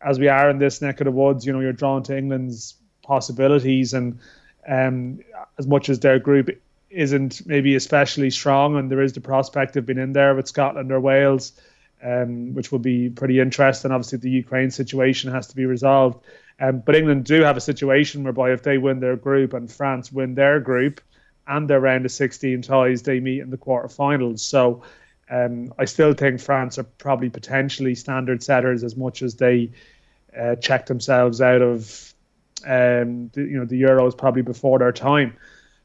as we are in this neck of the woods. You know, you're drawn to England's possibilities, and um, as much as their group isn't maybe especially strong, and there is the prospect of being in there with Scotland or Wales, um, which will be pretty interesting. Obviously, the Ukraine situation has to be resolved. Um, but England do have a situation whereby if they win their group and France win their group, and their round of 16 ties, they meet in the quarterfinals. So um, I still think France are probably potentially standard setters as much as they uh, check themselves out of um, the, you know the Euros probably before their time.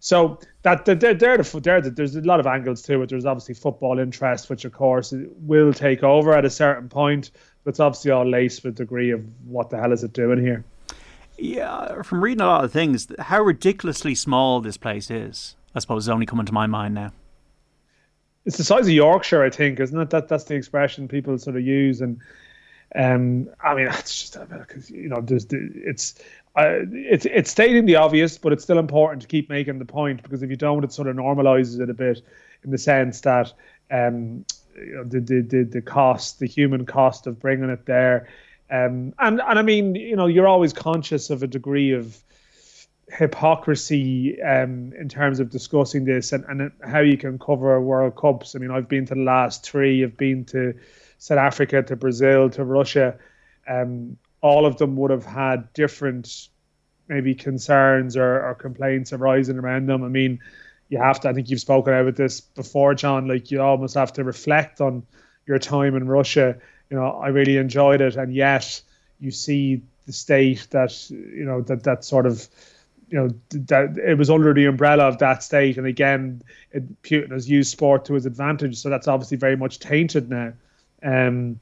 So that they're, they're, they're, they're, there's a lot of angles to it. There's obviously football interest, which of course will take over at a certain point. But it's obviously all laced with a degree of what the hell is it doing here. Yeah, from reading a lot of things, how ridiculously small this place is, I suppose, is only coming to my mind now. It's the size of Yorkshire, I think, isn't it? That that's the expression people sort of use, and um, I mean, it's just because you know, there's it's it's it's stating the obvious, but it's still important to keep making the point because if you don't, it sort of normalizes it a bit in the sense that um, you know, the, the the the cost, the human cost of bringing it there um, and and I mean, you know, you're always conscious of a degree of hypocrisy um, in terms of discussing this and, and how you can cover World Cups. I mean, I've been to the last three. I've been to South Africa, to Brazil, to Russia. Um, all of them would have had different maybe concerns or, or complaints arising around them. I mean, you have to. I think you've spoken about this before, John. Like you almost have to reflect on your time in Russia you know, I really enjoyed it, and yet you see the state that you know that that sort of you know that it was under the umbrella of that state, and again, it, Putin has used sport to his advantage, so that's obviously very much tainted now. Um,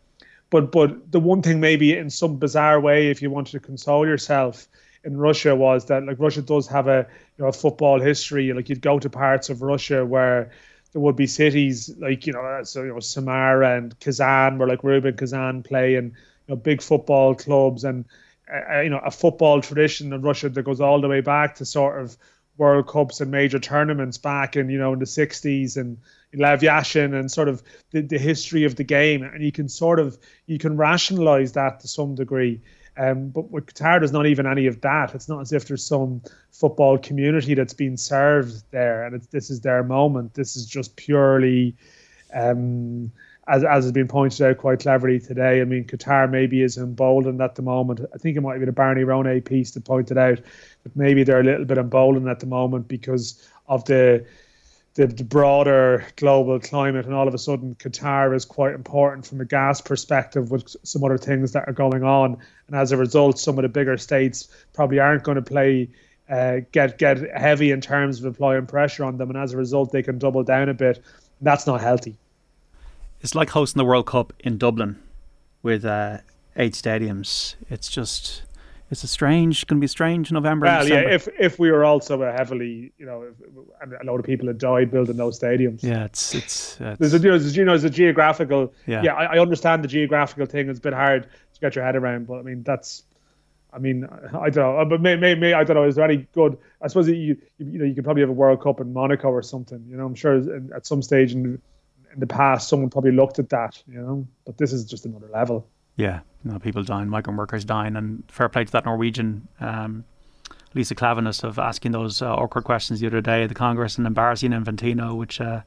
but but the one thing maybe in some bizarre way, if you wanted to console yourself in Russia, was that like Russia does have a you know a football history. Like you'd go to parts of Russia where there would be cities like you know so you know Samara and Kazan where like Rubin Kazan play and you know big football clubs and uh, uh, you know a football tradition in Russia that goes all the way back to sort of World Cups and major tournaments back in you know in the 60s and Lev Yashin and sort of the, the history of the game and you can sort of you can rationalize that to some degree um, but with Qatar, there's not even any of that. It's not as if there's some football community that's being served there, and this is their moment. This is just purely, um, as, as has been pointed out quite cleverly today. I mean, Qatar maybe is emboldened at the moment. I think it might be the Barney Ronay piece that pointed out that maybe they're a little bit emboldened at the moment because of the the, the, broader global climate, and all of a sudden Qatar is quite important from a gas perspective with some other things that are going on, and as a result, some of the bigger states probably aren't going to play. Uh, get get heavy in terms of applying pressure on them, and as a result, they can double down a bit. That's not healthy. It's like hosting the World Cup in Dublin with uh, eight stadiums. It's just it's a strange, going to be a strange November. Well, yeah, if if we were also a heavily, you know, a lot of people had died building those stadiums. Yeah, it's it's. it's there's a you know, there's, you know, there's a geographical. Yeah, yeah I, I, understand the geographical thing. It's a bit hard to get your head around, but I mean that's. I mean, I don't know, uh, but may, may, may I don't know. Is there any good? I suppose you, you you know you could probably have a World Cup in Monaco or something. You know, I'm sure at some stage in in the past someone probably looked at that. You know, but this is just another level. Yeah, you know, people dying, migrant workers dying, and fair play to that Norwegian um, Lise Klaveness of asking those uh, awkward questions the other day at the Congress and embarrassing Infantino, which uh,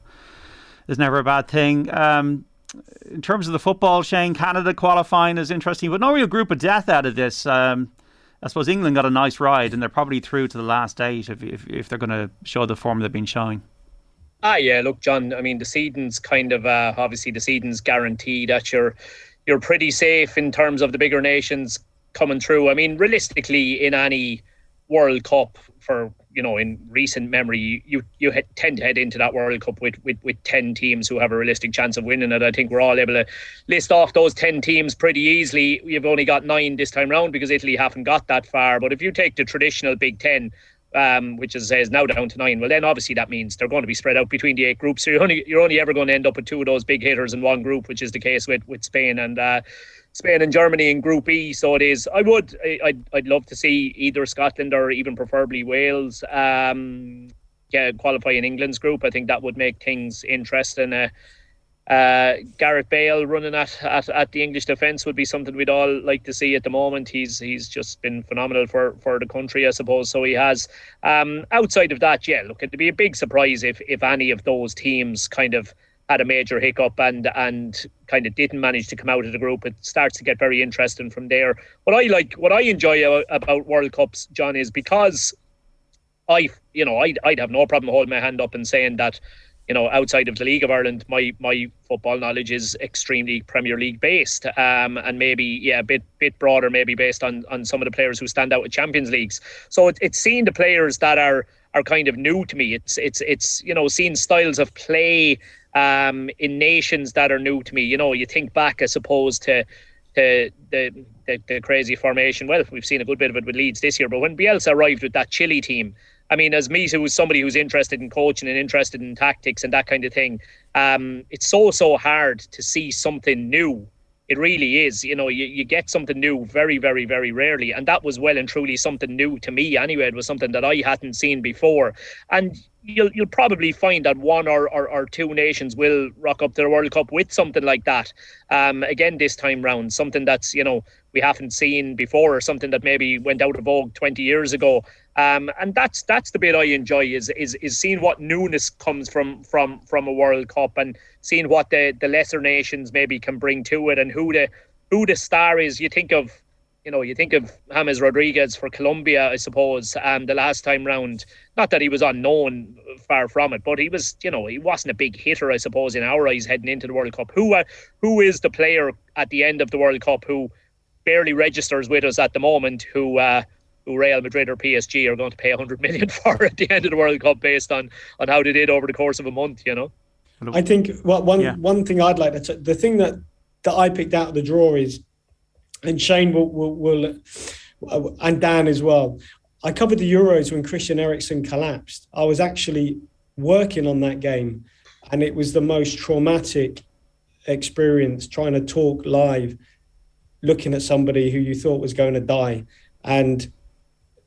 is never a bad thing. Um, in terms of the football, Shane, Canada qualifying is interesting, but no real group of death out of this. Um, I suppose England got a nice ride, and they're probably through to the last eight if if, if they're going to show the form they've been showing. Ah, yeah. Look, John. I mean, the seeding's kind of uh, obviously the seeding's guaranteed that you're you're pretty safe in terms of the bigger nations coming through. I mean, realistically, in any World Cup for you know in recent memory, you you tend to head into that World Cup with, with with ten teams who have a realistic chance of winning it. I think we're all able to list off those ten teams pretty easily. You've only got nine this time round because Italy haven't got that far. But if you take the traditional Big Ten. Um, which is, is now down to nine. Well, then obviously that means they're going to be spread out between the eight groups. So you're only you're only ever going to end up with two of those big hitters in one group, which is the case with with Spain and uh, Spain and Germany in Group E. So it is. I would. I'd, I'd love to see either Scotland or even preferably Wales um, get qualify in England's group. I think that would make things interesting. Uh, uh, Gareth Bale running at, at, at the English defence would be something we'd all like to see at the moment. He's he's just been phenomenal for, for the country, I suppose. So he has. Um, outside of that, yeah, look, it'd be a big surprise if if any of those teams kind of had a major hiccup and and kind of didn't manage to come out of the group. It starts to get very interesting from there. What I like, what I enjoy about World Cups, John, is because I, you know, I'd, I'd have no problem holding my hand up and saying that, you know, outside of the League of Ireland, my my football knowledge is extremely Premier League based, um, and maybe yeah, a bit bit broader, maybe based on on some of the players who stand out with Champions Leagues. So it, it's seeing the players that are are kind of new to me. It's it's it's you know seeing styles of play um, in nations that are new to me. You know, you think back, I suppose, to, to the, the, the crazy formation. Well, we've seen a good bit of it with Leeds this year, but when Bielsa arrived with that Chile team, I mean, as me, who's somebody who's interested in coaching and interested in tactics and that kind of thing, um, it's so so hard to see something new. It really is. You know, you, you get something new very, very, very rarely. And that was well and truly something new to me anyway. It was something that I hadn't seen before. And you'll you'll probably find that one or, or, or two nations will rock up to the World Cup with something like that. Um, again, this time round, something that's you know we haven't seen before, or something that maybe went out of vogue 20 years ago. Um, and that's that's the bit I enjoy is is is seeing what newness comes from from from a World Cup and seeing what the the lesser nations maybe can bring to it and who the who the star is. You think of you know, you think of James Rodriguez for Colombia, I suppose, um, the last time round. Not that he was unknown, far from it, but he was, you know, he wasn't a big hitter, I suppose, in our eyes heading into the World Cup. Who, uh, who is the player at the end of the World Cup who barely registers with us at the moment? Who, uh, who Real Madrid or PSG are going to pay 100 million for at the end of the World Cup based on on how they did over the course of a month, you know. I think well, one yeah. one thing I'd like to the thing that that I picked out of the draw is and Shane will, will, will uh, and Dan as well. I covered the Euros when Christian Eriksen collapsed. I was actually working on that game, and it was the most traumatic experience trying to talk live, looking at somebody who you thought was going to die, and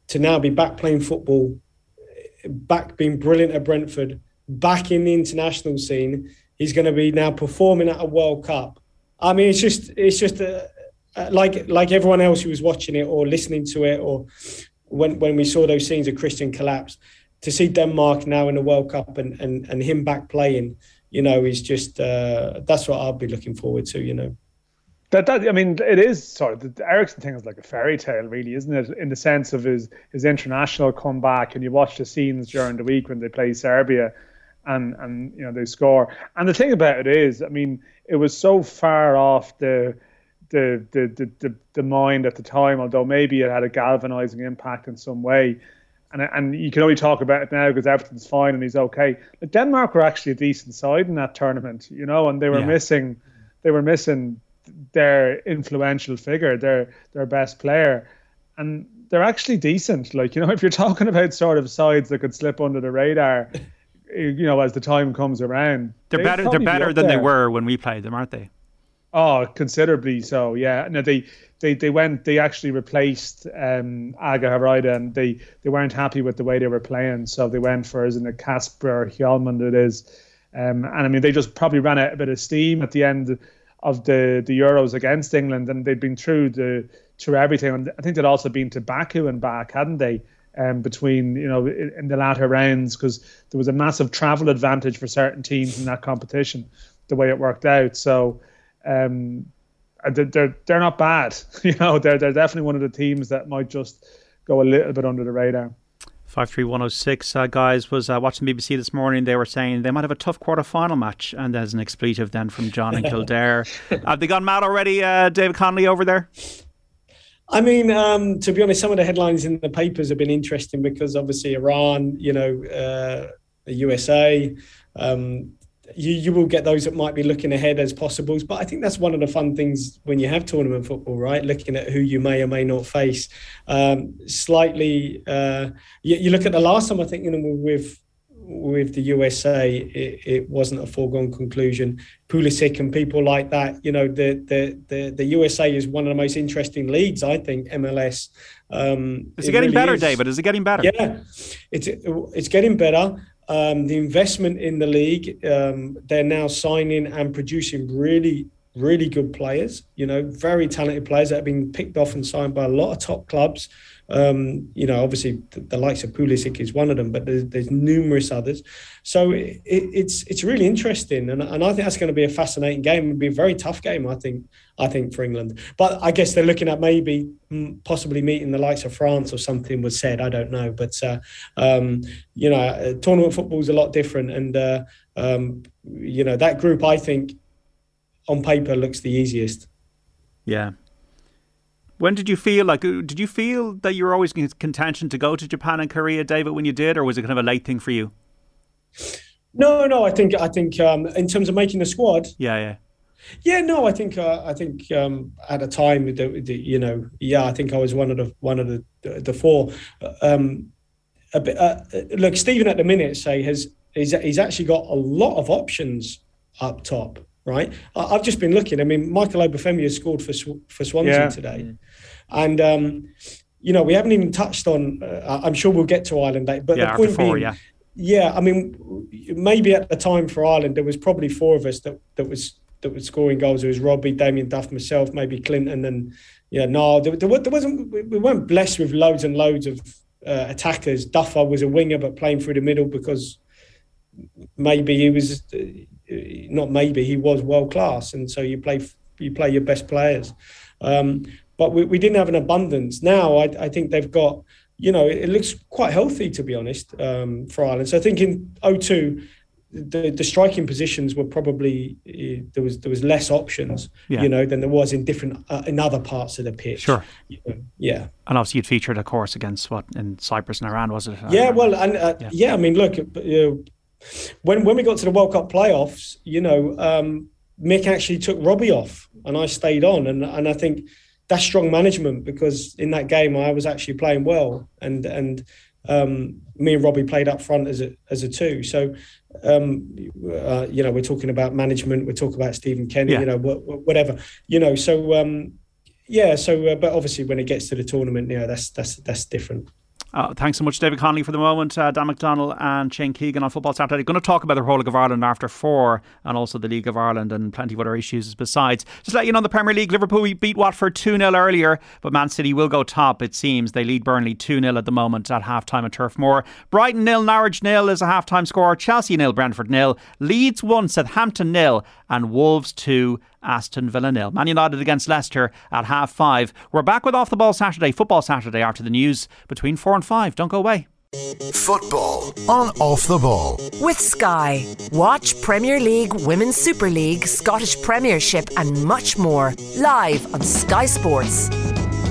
to now be back playing football, back being brilliant at Brentford, back in the international scene. He's going to be now performing at a World Cup. I mean, it's just it's just a, uh, like like everyone else who was watching it or listening to it, or when when we saw those scenes of Christian collapse, to see Denmark now in the World Cup and and and him back playing, you know, is just uh, that's what I'll be looking forward to. You know. That, that I mean, it is sort of the Eriksen thing is like a fairy tale, really, isn't it? In the sense of his his international comeback, and you watch the scenes during the week when they play Serbia, and and you know they score. And the thing about it is, I mean, it was so far off the the, the, the, the, mind at the time, although maybe it had a galvanizing impact in some way. And, and you can only talk about it now because everything's fine and he's okay. But Denmark were actually a decent side in that tournament, you know, and they were yeah. missing they were missing their influential figure, their their best player. And they're actually decent. Like, you know, if you're talking about sort of sides that could slip under the radar, you know, as the time comes around. They're better they're better than there. they were when we played them, aren't they? Oh, considerably so. Yeah. No, they they they went. They actually replaced um, Åge Hareide, and they they weren't happy with the way they were playing, so they went for isn't it Kasper Hjulmand it is, um, and I mean they just probably ran out a bit of steam at the end of the the Euros against England, and they'd been through the through everything. And I think they'd also been to Baku and back, hadn't they? um, between you know in, in the latter rounds because there was a massive travel advantage for certain teams in that competition, the way it worked out. So. Um, they're they're not bad, you know. They're they're definitely one of the teams that might just go a little bit under the radar. 53106 uh, guys was uh, watching BBC this morning. They were saying they might have a tough quarter final match, and there's an expletive then from John and Kildare. have they gone mad already, uh, David Connolly, over there? I mean, um, to be honest, some of the headlines in the papers have been interesting because obviously Iran, you know, uh, the USA, um, you, you will get those that might be looking ahead as possibles. But I think that's one of the fun things when you have tournament football, right? Looking at who you may or may not face. Um, slightly, uh, you, you, look at the last time I think you know with with the USA, it, it, wasn't a foregone conclusion. Pulisic and people like that, you know, the, the the the USA is one of the most interesting leagues, I think. MLS. Um, is it, it getting really better, is. David? Is it getting better? Yeah, it's it's getting better. Um, the investment in the league, um, they're now signing and producing really, really good players. You know, very talented players that have been picked off and signed by a lot of top clubs. Um, you know, obviously the, the, likes of Pulisic is one of them, but there's, there's numerous others. So it, it's it's really interesting, and, and I think that's going to be a fascinating game. It'll be a very tough game, I think. I think for England, but I guess they're looking at maybe mm, possibly meeting the likes of France or something was said. I don't know, but uh, um, you know, uh, tournament football is a lot different, and uh, um, you know that group I think on paper looks the easiest. Yeah, when did you feel like? Uh, did you feel that you were always in contention to go to Japan and Korea, David, when you did, or was it kind of a late thing for you? No, no. I think I think um, in terms of making the squad. Yeah, yeah. Yeah, no, I think uh, I think um, at a time, the, the, you know, yeah, I think I was one of the one of the the, the four. Um, a bit, uh, look, Stephen at the minute say has he's, he's actually got a lot of options up top right? I've just been looking. I mean, Michael Obafemi has scored for for Swansea yeah. today, and um, you know we haven't even touched on. Uh, I'm sure we'll get to Ireland, but yeah, the point four, being, yeah. yeah, I mean, maybe at the time for Ireland there was probably four of us that that was that was scoring goals. It was Robbie, Damien Duff, myself, maybe Clinton, and yeah, no, there, there, there wasn't. We weren't blessed with loads and loads of uh, attackers. Duffer was a winger, but playing through the middle because maybe he was not maybe he was world class, and so you play you play your best players. Um, but we, we didn't have an abundance. Now I, I think they've got you know it looks quite healthy to be honest um, for Ireland. So I think in 02 the, the striking positions were probably uh, there was there was less options, yeah. you know, than there was in different uh, in other parts of the pitch. Sure. Yeah. And obviously, you'd featured, of course, against what in Cyprus and Iran, was it? Yeah. Well, and uh, yeah. yeah. I mean, look, when when we got to the World Cup playoffs, you know, um, Mick actually took Robbie off, and I stayed on, and and I think that's strong management because in that game I was actually playing well, and and um, me and Robbie played up front as a as a two. So, um, uh, you know, we're talking about management, we're talking about Stephen Kenny, yeah. you know, whatever, you know. So, um, yeah. So, uh, but obviously, when it gets to the tournament, you know, that's that's that's different. Uh, thanks so much, David Connolly, for the moment. Uh, Dan McDonnell and Shane Keegan on Football Saturday. Going to talk about the Republic of Ireland after four and also the League of Ireland and plenty of other issues besides. Just let you know, in the Premier League, Liverpool beat Watford 2 0 earlier, but Man City will go top, it seems. They lead Burnley 2 0 at the moment at half time at Turf Moor. Brighton nil, Norwich nil is a half time score. Chelsea nil, Brentford nil. Leeds 1, Southampton nil, and Wolves 2, Aston Villa nil. Man United against Leicester at half five. We're back with Off the Ball Saturday, Football Saturday after the news between four and five. Don't go away. Football on Off the Ball. With Sky. Watch Premier League, Women's Super League, Scottish Premiership, and much more live on Sky Sports.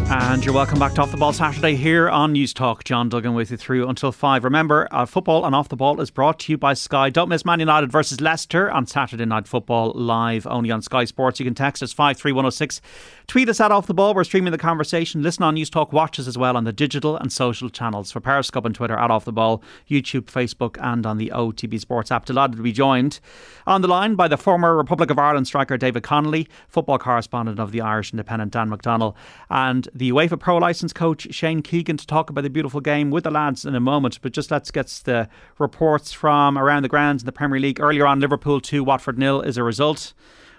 And you're welcome back to Off the Ball Saturday here on Newstalk. John Duggan with you through until five. Remember, uh, football and Off the Ball is brought to you by Sky. Don't miss Man United versus Leicester on Saturday Night Football live only on Sky Sports. You can text us 53106. Tweet us at Off the Ball. We're streaming the conversation. Listen on Newstalk. Watch us as well on the digital and social channels for Periscope and Twitter at Off the Ball, YouTube, Facebook, and on the OTB Sports app. Delighted to be joined on the line by the former Republic of Ireland striker David Connolly, football correspondent of the Irish Independent Dan McDonnell, and the UEFA Pro License coach Shane Keegan to talk about the beautiful game with the lads in a moment. But just let's get the reports from around the grounds in the Premier League. Earlier on, Liverpool 2, Watford nil is a result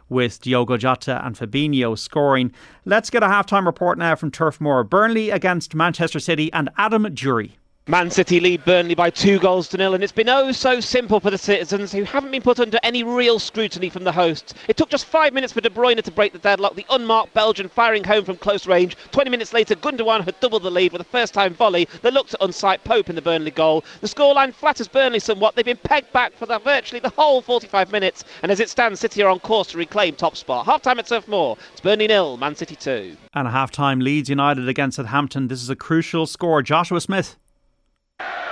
with Diogo Jota and Fabinho scoring. Let's get a halftime report now from Turf Moor. Burnley against Manchester City and Adam Jury. Man City lead Burnley by two goals to nil, and it's been oh so simple for the citizens who haven't been put under any real scrutiny from the hosts. It took just five minutes for De Bruyne to break the deadlock, the unmarked Belgian firing home from close range. 20 minutes later, Gundogan had doubled the lead with a first time volley that looked to unsight Pope in the Burnley goal. The scoreline flatters Burnley somewhat. They've been pegged back for the, virtually the whole 45 minutes, and as it stands, City are on course to reclaim top spot. Half time at Turf Moor. It's Burnley nil, Man City 2. And a half time Leeds United against Southampton. This is a crucial score. Joshua Smith.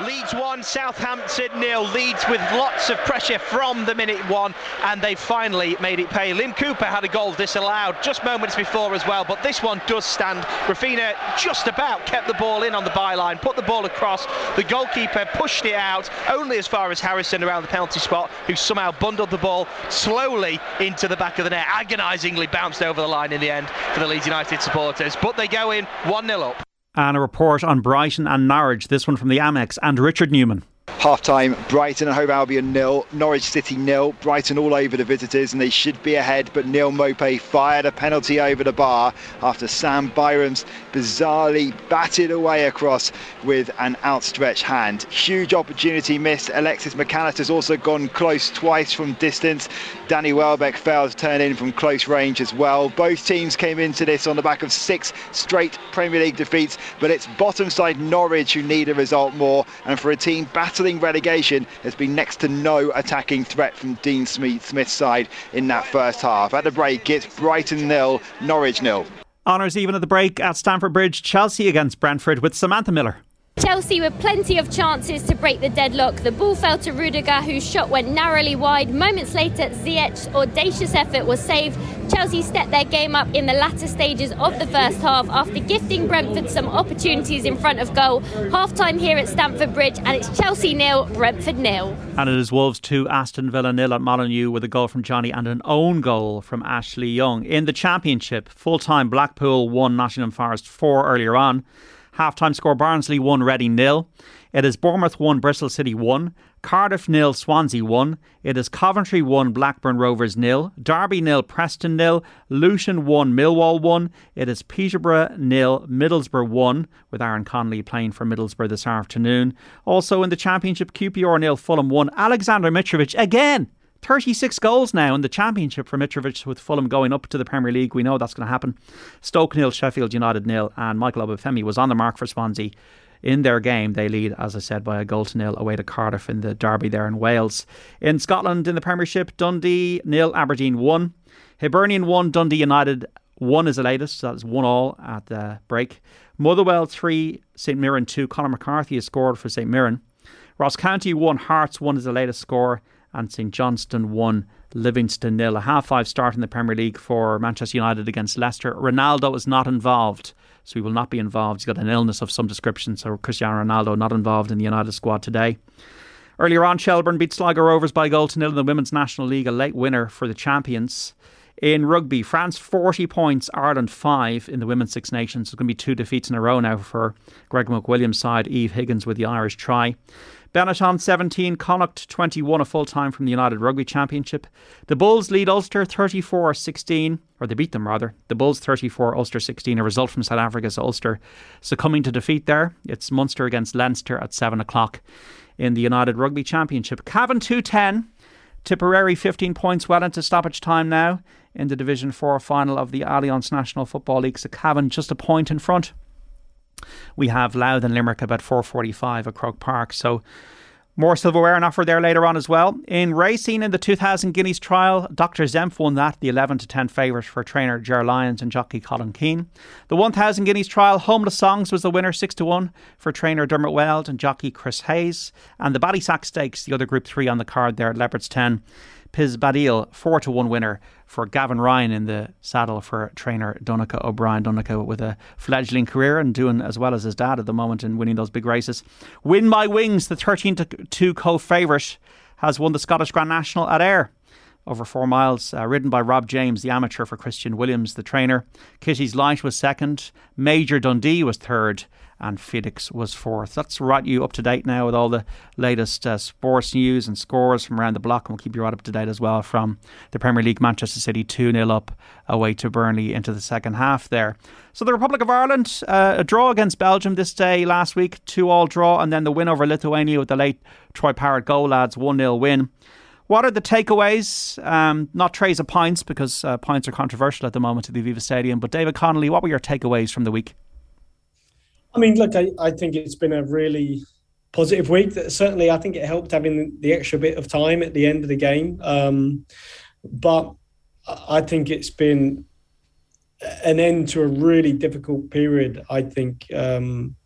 Leeds 1, Southampton nil. Leeds with lots of pressure from the minute one, and they finally made it pay. Liam Cooper had a goal disallowed just moments before as well, but this one does stand. Raphinha just about kept the ball in on the byline, put the ball across. The goalkeeper pushed it out only as far as Harrison around the penalty spot, who somehow bundled the ball slowly into the back of the net. Agonisingly bounced over the line in the end for the Leeds United supporters, but they go in 1 0 up and a report on Brighton and Norwich. This one from the Amex and Richard Newman. Half time, Brighton and Hove Albion nil, Norwich City nil. Brighton all over the visitors and they should be ahead, but Neal Maupay fired a penalty over the bar after Sam Byram's bizarrely batted away across with an outstretched hand. Huge opportunity missed. Alexis Mac Allister's also gone close twice from distance. Danny Welbeck failed to turn in from close range as well. Both teams came into this on the back of six straight Premier League defeats, but it's bottom side Norwich who need a result more. And for a team battling relegation, there's been next to no attacking threat from Dean Smith's side in that first half. At the break, it's Brighton nil, Norwich nil. Honours even at the break at Stamford Bridge, Chelsea against Brentford with Samantha Miller. Chelsea with plenty of chances to break the deadlock. The ball fell to Rudiger, whose shot went narrowly wide. Moments later, Ziyech's audacious effort was saved. Chelsea stepped their game up in the latter stages of the first half after gifting Brentford some opportunities in front of goal. Half time here at Stamford Bridge, and it's Chelsea nil, Brentford nil. And it is Wolves 2, Aston Villa nil at Molineux with a goal from Jonny and an own goal from Ashley Young. In the Championship, full time Blackpool 1, Nottingham Forest 4 earlier on. Half time score Barnsley 1, Reading nil. It is Bournemouth 1, Bristol City 1. Cardiff nil, Swansea 1. It is Coventry 1, Blackburn Rovers nil. Derby nil, Preston nil. Luton 1, Millwall 1. It is Peterborough nil, Middlesbrough 1, with Aaron Connolly playing for Middlesbrough this afternoon. Also in the Championship, QPR nil, Fulham 1. Aleksandar Mitrovic again 36 goals now in the Championship for Mitrovic with Fulham going up to the Premier League. We know that's going to happen. Stoke nil, Sheffield United nil, and Michael Obafemi was on the mark for Swansea. In their game, they lead, as I said, by a goal to nil away to Cardiff in the derby there in Wales. In Scotland, in the Premiership, Dundee nil, Aberdeen one, Hibernian one, Dundee United one is the latest. So that's one all at the break. Motherwell three, St Mirren two. Conor McCarthy has scored for St Mirren. Ross County one, Hearts one is the latest score and St Johnstone 1, Livingston nil. A half five start in the Premier League for Manchester United against Leicester. Ronaldo is not involved, so he will not be involved. He's got an illness of some description, so Cristiano Ronaldo not involved in the United squad today. Earlier on, Shelbourne beat Sligo Rovers by a goal to nil in the Women's National League, a late winner for the champions. In rugby, France 40 points, Ireland 5 in the Women's Six Nations. There's going to be two defeats in a row now for Greg McWilliams' side, Eve Higgins with the Irish try. Benetton 17, Connacht 21, a full time from the United Rugby Championship. The Bulls lead Ulster 34 16, or they beat them rather. The Bulls 34, Ulster 16, a result from South Africa's Ulster succumbing to defeat there. It's Munster against Leinster at 7 o'clock in the United Rugby Championship. Cavan 210, Tipperary 15 points well into stoppage time now in the Division 4 final of the Allianz National Football League. So Cavan just a point in front. We have Louth and Limerick about 4.45 at Croke Park. So more silverware and offer there later on as well. In racing in the 2000 Guineas trial, Dr. Zempf won that, the 11 to 10 favourite for trainer Ger Lyons and jockey Colin Keane. The 1000 Guineas trial, Homeless Songs was the winner, 6 to 1 for trainer Dermot Weld and jockey Chris Hayes. And the Ballysax Stakes, the other Group 3 on the card there, at Leopardstown. Piz Badile, 4 to 1 winner for Gavin Ryan in the saddle for trainer Donnacha O'Brien. Donnacha with a fledgling career and doing as well as his dad at the moment in winning those big races. Win My Wings, the 13 to 2 co favourite, has won the Scottish Grand National at Ayr over four miles, uh, ridden by Rob James, the amateur for Christian Williams, the trainer. Kitty's Light was second. Major Dundee was third. And Felix was fourth. That's right you up to date now with all the latest uh, sports news and scores from around the block, and we'll keep you right up to date as well from the Premier League. Manchester City 2 0 up away to Burnley into the second half there. So the Republic of Ireland, uh, a draw against Belgium this day last week, 2 all draw, and then the win over Lithuania with the late Troy Parrott goal lads, 1 0 win. What are the takeaways? Um, not trays of pints because uh, pints are controversial at the moment at the Aviva Stadium. But David Connolly, what were your takeaways from the week? I mean, look, I, I think it's been a really positive week. Certainly, I think it helped having the extra bit of time at the end of the game. Um, but I think it's been an end to a really difficult period. I think um,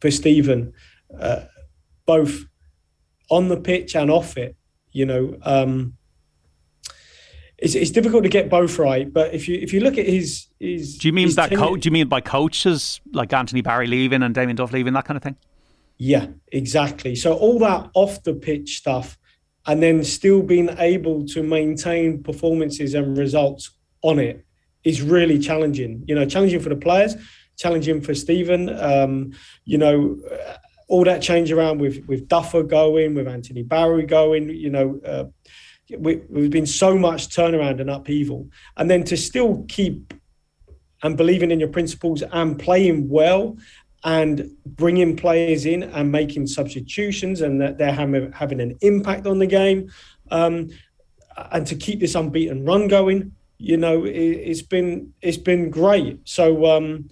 for Stephen, uh, both on the pitch and off it. You know, um, it's, it's difficult to get both right. But if you if you look at his his, do you mean that tenure, coach? Do you mean by coaches like Anthony Barry leaving and Damien Duff leaving that kind of thing? Yeah, exactly. So all that off the pitch stuff, and then still being able to maintain performances and results on it is really challenging. You know, challenging for the players, challenging for Stephen. Um, you know, all that change around with with Duffer going, with Anthony Barry going, you know, uh, we, we've been so much turnaround and upheaval, and then to still keep and believing in your principles and playing well and bringing players in and making substitutions and that they're having, having an impact on the game um, and to keep this unbeaten run going you know it, has been it's been great. So um,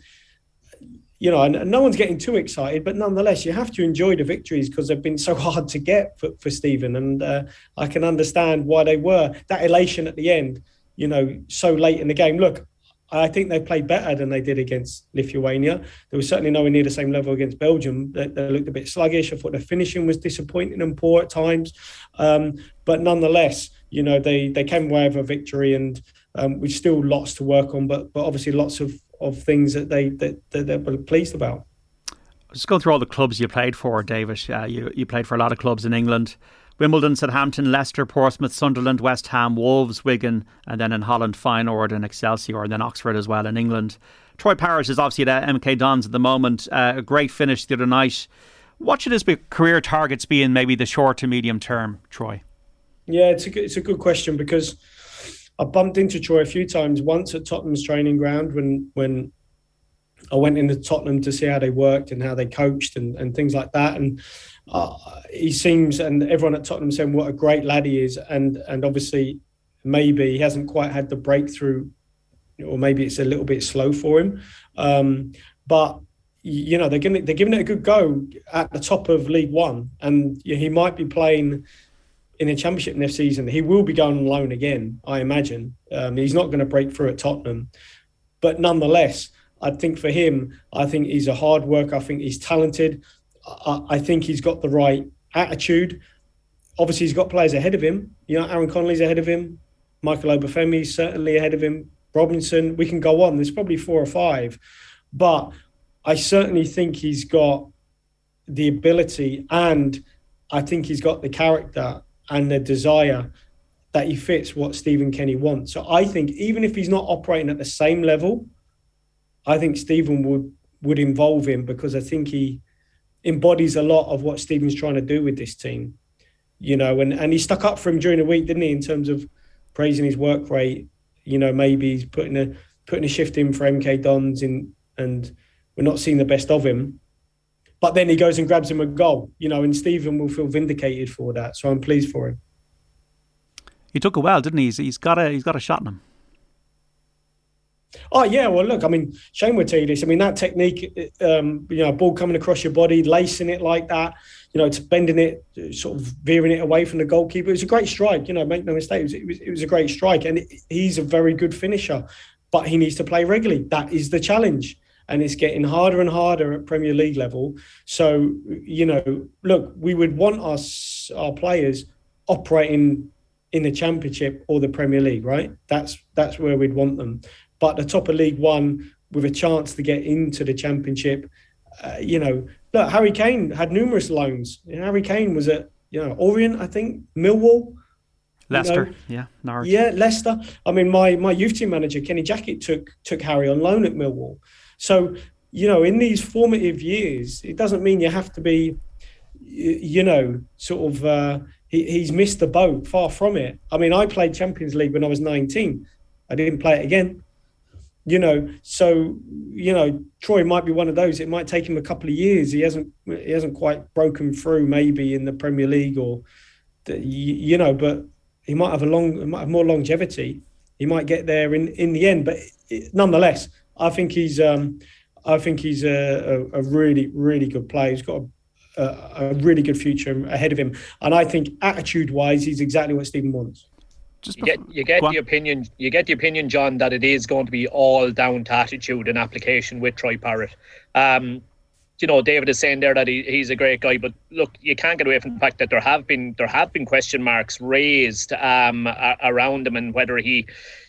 you know, and, no one's getting too excited, but nonetheless, you have to enjoy the victories because they've been so hard to get for, for Stephen. And uh, I can understand why they were. That elation at the end, you know, so late in the game. Look, I think they played better than they did against Lithuania. They were certainly nowhere near the same level against Belgium. They, they looked a bit sluggish. I thought the finishing was disappointing and poor at times. Um, but nonetheless, you know, they, they came away with a victory and um, we've still lots to work on, but, but obviously lots of of things that they that, that they're pleased about. Just go through all the clubs you played for, David. Uh, you you played for a lot of clubs in England. Wimbledon, Southampton, Leicester, Portsmouth, Sunderland, West Ham, Wolves, Wigan, and then in Holland, Feyenoord and Excelsior, and then Oxford as well in England. Troy Parrott is obviously at MK Dons at the moment. Uh, a great finish the other night. What should his career targets be in maybe the short to medium term, Troy? Yeah, it's a good, it's a good question because I bumped into Troy a few times. Once at Tottenham's training ground when when I went into Tottenham to see how they worked and how they coached and, and things like that. And uh, he seems, and everyone at Tottenham saying what a great lad he is. And and obviously, maybe he hasn't quite had the breakthrough, or maybe it's a little bit slow for him. Um, but you know they're giving it, they're giving it a good go at the top of League One, and he might be playing in the championship next season, he will be going on loan again, I imagine. Um, he's not going to break through at Tottenham. But nonetheless, I think for him, I think he's a hard worker. I think he's talented. I, I think he's got the right attitude. Obviously, he's got players ahead of him. You know, Aaron Connolly's ahead of him. Michael Obafemi's certainly ahead of him. Robinson, we can go on. There's probably four or five. But I certainly think he's got the ability and I think he's got the character and the desire that he fits what Stephen Kenny wants. So I think even if he's not operating at the same level, I think Stephen would would involve him because I think he embodies a lot of what Stephen's trying to do with this team. You know, and, and he stuck up for him during the week, didn't he, in terms of praising his work rate. You know, maybe he's putting a putting a shift in for MK Dons in and we're not seeing the best of him. But then he goes and grabs him a goal, you know, and Stephen will feel vindicated for that. So I'm pleased for him. He took a well, didn't he? He's, he's got a he's got a shot in him. Oh yeah, well look, I mean Shane would tell you this. I mean that technique, um, you know, ball coming across your body, lacing it like that, you know, it's bending it, sort of veering it away from the goalkeeper. It was a great strike. You know, make no mistake, it was, it was, it was a great strike, and he's a very good finisher, but he needs to play regularly. That is the challenge and it's getting harder and harder at Premier League level. So, you know, look, we would want us our players operating in the Championship or the Premier League, right? That's that's where we'd want them. But the top of League One with a chance to get into the Championship, uh, you know, look, Harry Kane had numerous loans. Harry Kane was at you know Orient, I think, Millwall. Leicester, you know, yeah, Norwich. yeah, Leicester. I mean, my my youth team manager Kenny Jackett took took Harry on loan at Millwall. So you know, in these formative years, it doesn't mean you have to be, you know, sort of. Uh, he, he's missed the boat. Far from it. I mean, I played Champions League when I was 19. I didn't play it again. You know, so you know, Troy might be one of those. It might take him a couple of years. He hasn't he hasn't quite broken through, maybe in the Premier League or, you know, but he might have a long, might have more longevity. He might get there in in the end. But nonetheless, I think he's um, I think he's a, a, a really really good player. He's got a, a, really good future ahead of him, and I think attitude wise, he's exactly what Stephen wants. Just you get you get the opinion you get the opinion, John, that it is going to be all down to attitude and application with Troy Parrott. Um, you know, David is saying there that he, he's a great guy, but look, you can't get away from the fact that there have been there have been question marks raised um, around him and whether he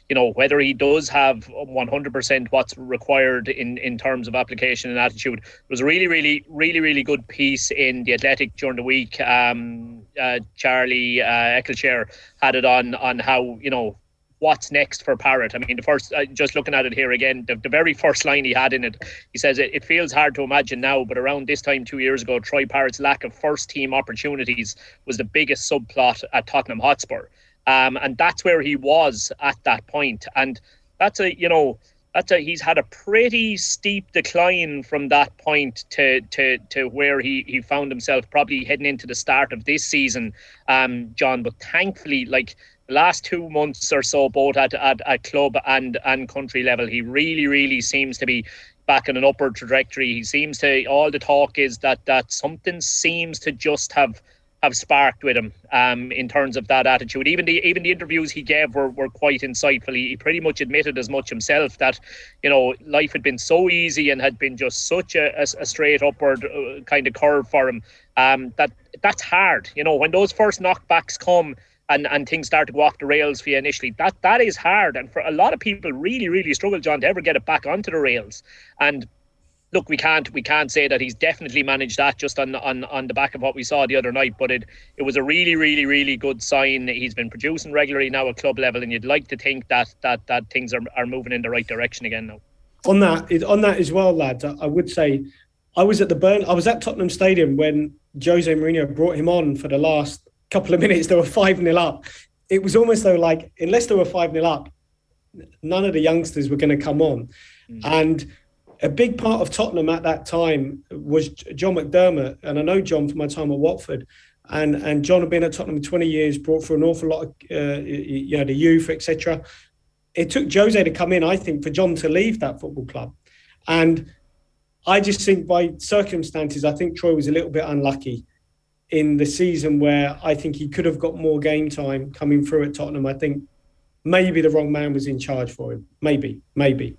you know whether he does have 100% what's required in in terms of application and attitude. It was a really really really really good piece in the athletic during the week. Um, uh, charlie uh, Eccleshare had it on on how you know what's next for Parrott. I mean, the first, uh, just looking at it here again, the, the very first line he had in it, he says it, it feels hard to imagine now, but around this time two years ago, Troy Parrott's lack of first team opportunities was the biggest subplot at Tottenham Hotspur. Um, and that's where he was at that point. And that's a, you know, that's a, he's had a pretty steep decline from that point to to to where he he found himself probably heading into the start of this season um john but thankfully like last two months or so both at, at, at club and and country level he really really seems to be back in an upward trajectory he seems to all the talk is that that something seems to just have have sparked with him um, in terms of that attitude. Even the even the interviews he gave were, were quite insightful. He, pretty much admitted as much himself that you know life had been so easy and had been just such a, a, a straight upward uh, kind of curve for him um, that that's hard. You know when those first knockbacks come. And, and things start to go off the rails for you initially. That that is hard, and for a lot of people, really, really struggle, John, to ever get it back onto the rails. And look, we can't we can't say that he's definitely managed that just on on on the back of what we saw the other night. But it it was a really really really good sign. That he's been producing regularly now at club level, and you'd like to think that that that things are, are moving in the right direction again now. On that on that as well, lads, I would say I was at the Burn. I was at Tottenham Stadium when Jose Mourinho brought him on for the last couple of minutes. They were five 0 up. It was almost though like unless they were five 0 up, none of the youngsters were going to come on, mm. and a big part of Tottenham at that time was John McDermott, and I know John from my time at Watford, and and John had been at Tottenham 20 years, brought for an awful lot of uh, you know the youth, etc. It took Jose to come in, I think, for John to leave that football club, and I just think by circumstances, I think Troy was a little bit unlucky in the season where I think he could have got more game time coming through at Tottenham. I think maybe the wrong man was in charge for him. Maybe, maybe.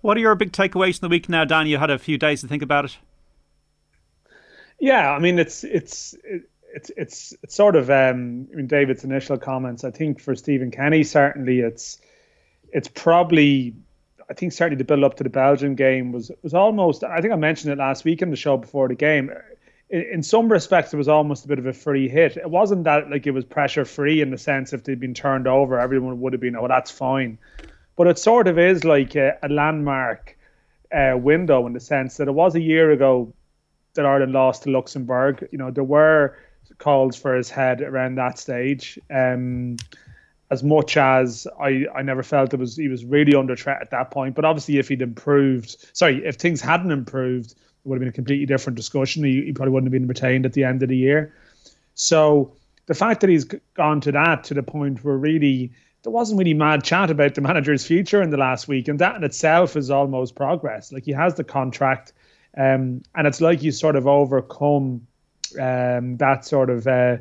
What are your big takeaways in the week now, Dan? You had a few days to think about it. Yeah, I mean, it's it's it's it's it's sort of um, I mean David's initial comments. I think for Stephen Kenny, certainly it's it's probably I think certainly the build up to the Belgian game was was almost. I think I mentioned it last week in the show before the game. In, some respects, it was almost a bit of a free hit. It wasn't that like it was pressure free in the sense if they'd been turned over, everyone would have been, oh, that's fine but it sort of is like a, a landmark uh, window in the sense that it was a year ago that Ireland lost to Luxembourg. You know, there were calls for his head around that stage. Um, as much as I, I never felt it was he was really under threat at that point. But obviously, if he'd improved, sorry, if things hadn't improved, would have been a completely different discussion. He, he probably wouldn't have been retained at the end of the year. So the fact that he's gone to that to the point where really there wasn't really mad chat about the manager's future in the last week, and that in itself is almost progress. Like he has the contract, um, and it's like you sort of overcome um, that sort of uh,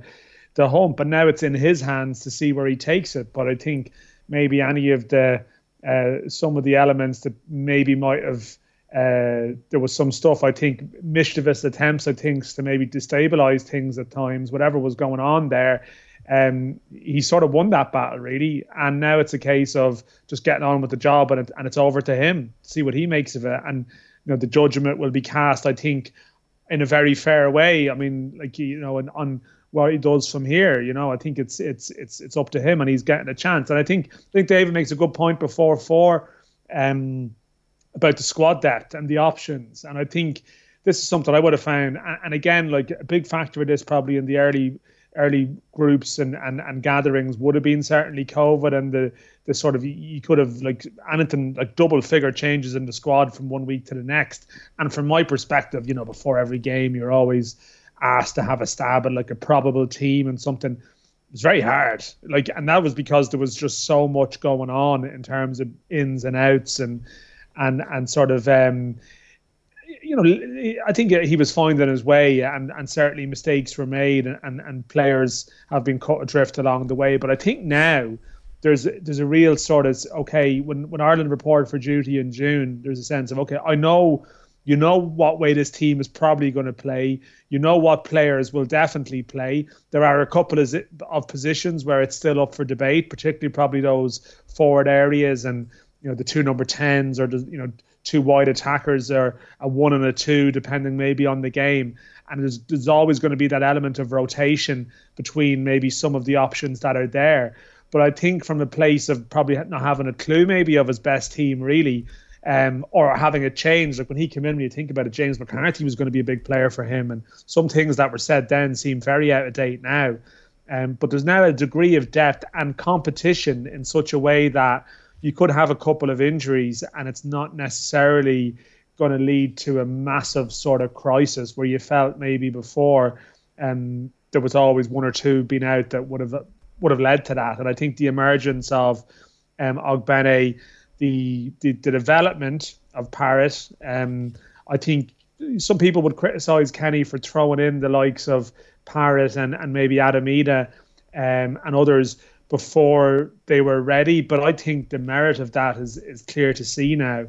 the hump, and now it's in his hands to see where he takes it. But I think maybe any of the uh, some of the elements that maybe might have uh, there was some stuff I think mischievous attempts I think to maybe destabilize things at times whatever was going on there um, he sort of won that battle really, and now it's a case of just getting on with the job, and it, and it's over to him. See what he makes of it, and you know the judgment will be cast. I think in a very fair way. I mean, like you know, on, on what he does from here. You know, I think it's it's it's it's up to him, and he's getting a chance. And I think I think David makes a good point before for. Um, about the squad depth and the options. And I think this is something I would have found. And, again, like a big factor of this probably in the early early groups and, and, and gatherings would have been certainly COVID and the the sort of you could have like anything like double figure changes in the squad from one week to the next. And from my perspective, you know, before every game, you're always asked to have a stab at like a probable team and something. It was very hard. Like, and that was because there was just so much going on in terms of ins and outs and and and sort of um, you know, I think he was finding his way, and, and certainly mistakes were made, and, and players have been cut adrift along the way. But I think now there's there's a real sort of okay when when Ireland reported for duty in June, there's a sense of okay, I know you know what way this team is probably going to play. You know what players will definitely play. There are a couple of, of positions where it's still up for debate, particularly probably those forward areas and you know the two number tens or you know two wide attackers or a one and a two, depending maybe on the game. And there's, there's always going to be that element of rotation between maybe some of the options that are there. But I think from a place of probably not having a clue maybe of his best team really, um, or having a change. Like when he came in, when you think about it, James McCarthy was going to be a big player for him, and some things that were said then seem very out of date now. Um, but there's now a degree of depth and competition in such a way that you could have a couple of injuries and it's not necessarily going to lead to a massive sort of crisis where you felt maybe before um, there was always one or two being out that would have would have led to that. And I think the emergence of um, Ogbene, the, the the development of Parrott, um, I think some people would criticise Kenny for throwing in the likes of Parrott and, and maybe Adam Idah um, and others before they were ready. But I think the merit of that is is clear to see now,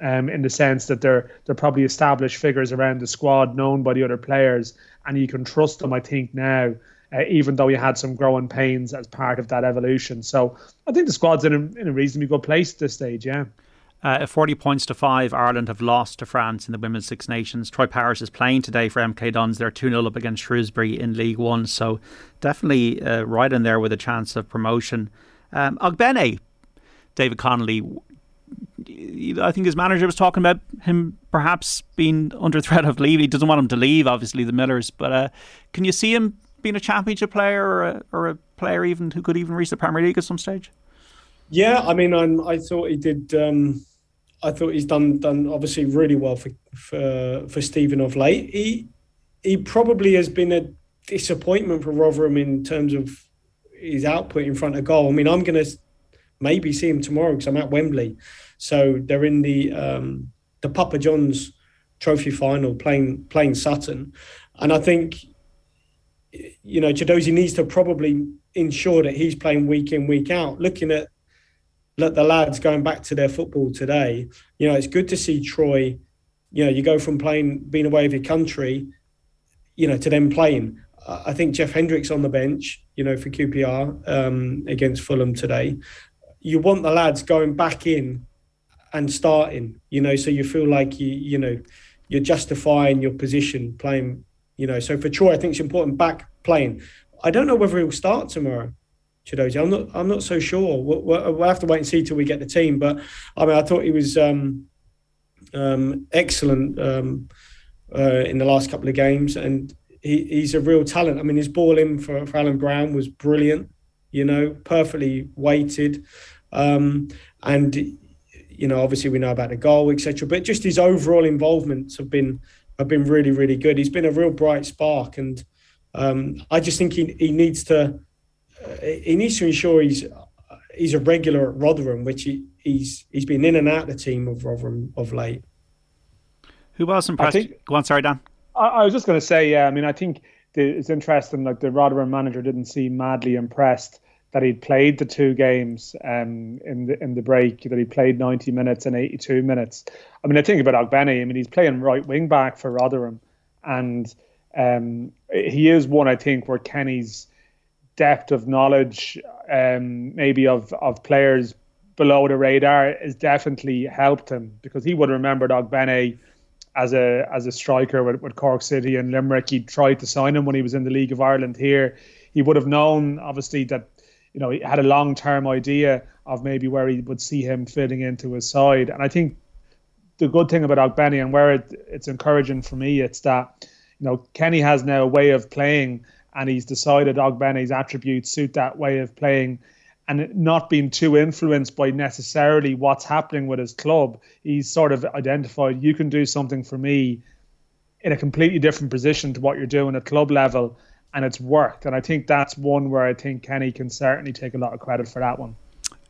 um, in the sense that they're they're probably established figures around the squad, known by the other players, and you can trust them. I think now. Uh, even though you had some growing pains as part of that evolution. So I think the squad's in a, in a reasonably good place at this stage, yeah. Uh, 40 points to 5, Ireland have lost to France in the Women's Six Nations. Troy Parrott is playing today for MK Dons. They're 2 0 up against Shrewsbury in League One. So definitely uh, right in there with a chance of promotion. Um, Ogbene, David Connolly, I think his manager was talking about him perhaps being under threat of leaving. He doesn't want him to leave, obviously, the Millers. But uh, can you see him being a championship player or a, or a player even who could even reach the Premier League at some stage? Yeah, I mean, I'm, i thought he did. Um, I thought he's done done obviously really well for for for Stephen of late. He he probably has been a disappointment for Rotherham in terms of his output in front of goal. I mean, I'm going to maybe see him tomorrow because I'm at Wembley, so they're in the um, the Papa John's Trophy final playing playing Sutton, and I think you know Chiedozie needs to probably ensure that he's playing week in week out. Looking at let the lads going back to their football today, you know, it's good to see Troy. You know, you go from playing, being away of your country, you know, to them playing. I think Jeff Hendricks on the bench, you know, for QPR um, against Fulham today. You want the lads going back in and starting, you know, so you feel like you, you know, you're justifying your position playing, you know. So for Troy, I think it's important back playing. I don't know whether he'll start tomorrow. Chiedozie. I'm not. I'm not so sure. We'll, we'll, have to wait and see till we get the team. But I mean, I thought he was um, um, excellent um, uh, in the last couple of games, and he, he's a real talent. I mean, his ball in for, for Alan Browne was brilliant. You know, perfectly weighted, um, and you know, obviously we know about the goal, etc. But just his overall involvements have been have been really, really good. He's been a real bright spark, and um, I just think he, he needs to he needs to ensure he's he's a regular at Rotherham, which he, he's he's been in and out the team of Rotherham of late. Who else impressed? Think, Go on, sorry, Dan. I, I was just going to say, yeah. I mean, I think the, it's interesting. Like the Rotherham manager didn't seem madly impressed that he'd played the two games um, in the in the break. That he played ninety minutes and eighty two minutes. I mean, I think about Ogbene. I mean, he's playing right wing back for Rotherham, and um, he is one I think where Kenny's depth of knowledge, um, maybe of of players below the radar, has definitely helped him because he would have remembered Ogbene as a as a striker with, with Cork City and Limerick. He tried to sign him when he was in the League of Ireland here. He would have known, obviously, that you know he had a long term idea of maybe where he would see him fitting into his side, and I think the good thing about Ogbene and where it, it's encouraging for me, it's that you know Kenny has now a way of playing, and he's decided Ogbene's attributes suit that way of playing, and not being too influenced by necessarily what's happening with his club. He's sort of identified you can do something for me in a completely different position to what you're doing at club level, and it's worked. And I think that's one where I think Kenny can certainly take a lot of credit for that one.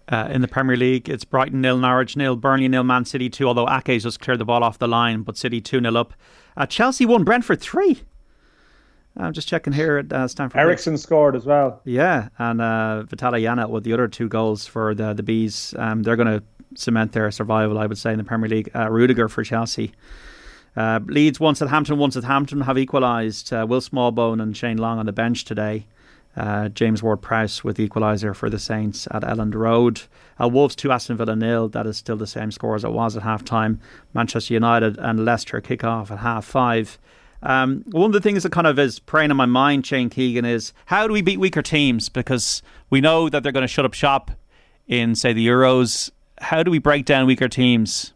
Uh, in the Premier League, it's Brighton nil, Norwich nil, Burnley nil, Man City two. Although Ake just cleared the ball off the line, but City two nil up. Uh, Chelsea won, Brentford three. I'm just checking here at uh, Stamford. Eriksen scored as well. Yeah, and uh, with the other two goals for the the bees. Um, they're going to cement their survival, I would say, in the Premier League. Uh, Rudiger for Chelsea. Uh, Leeds Hampton, once at Hampton have equalised. Uh, Will Smallbone and Shane Long on the bench today. Uh, James Ward Prowse with the equaliser for the Saints at Elland Road. Uh, Wolves 2 Aston Villa nil. That is still the same score as it was at half time. Manchester United and Leicester kick off at half five. Um, one of the things that kind of is preying on my mind, Shane Keegan, is how do we beat weaker teams? Because we know that they're going to shut up shop in, say, the Euros. How do we break down weaker teams?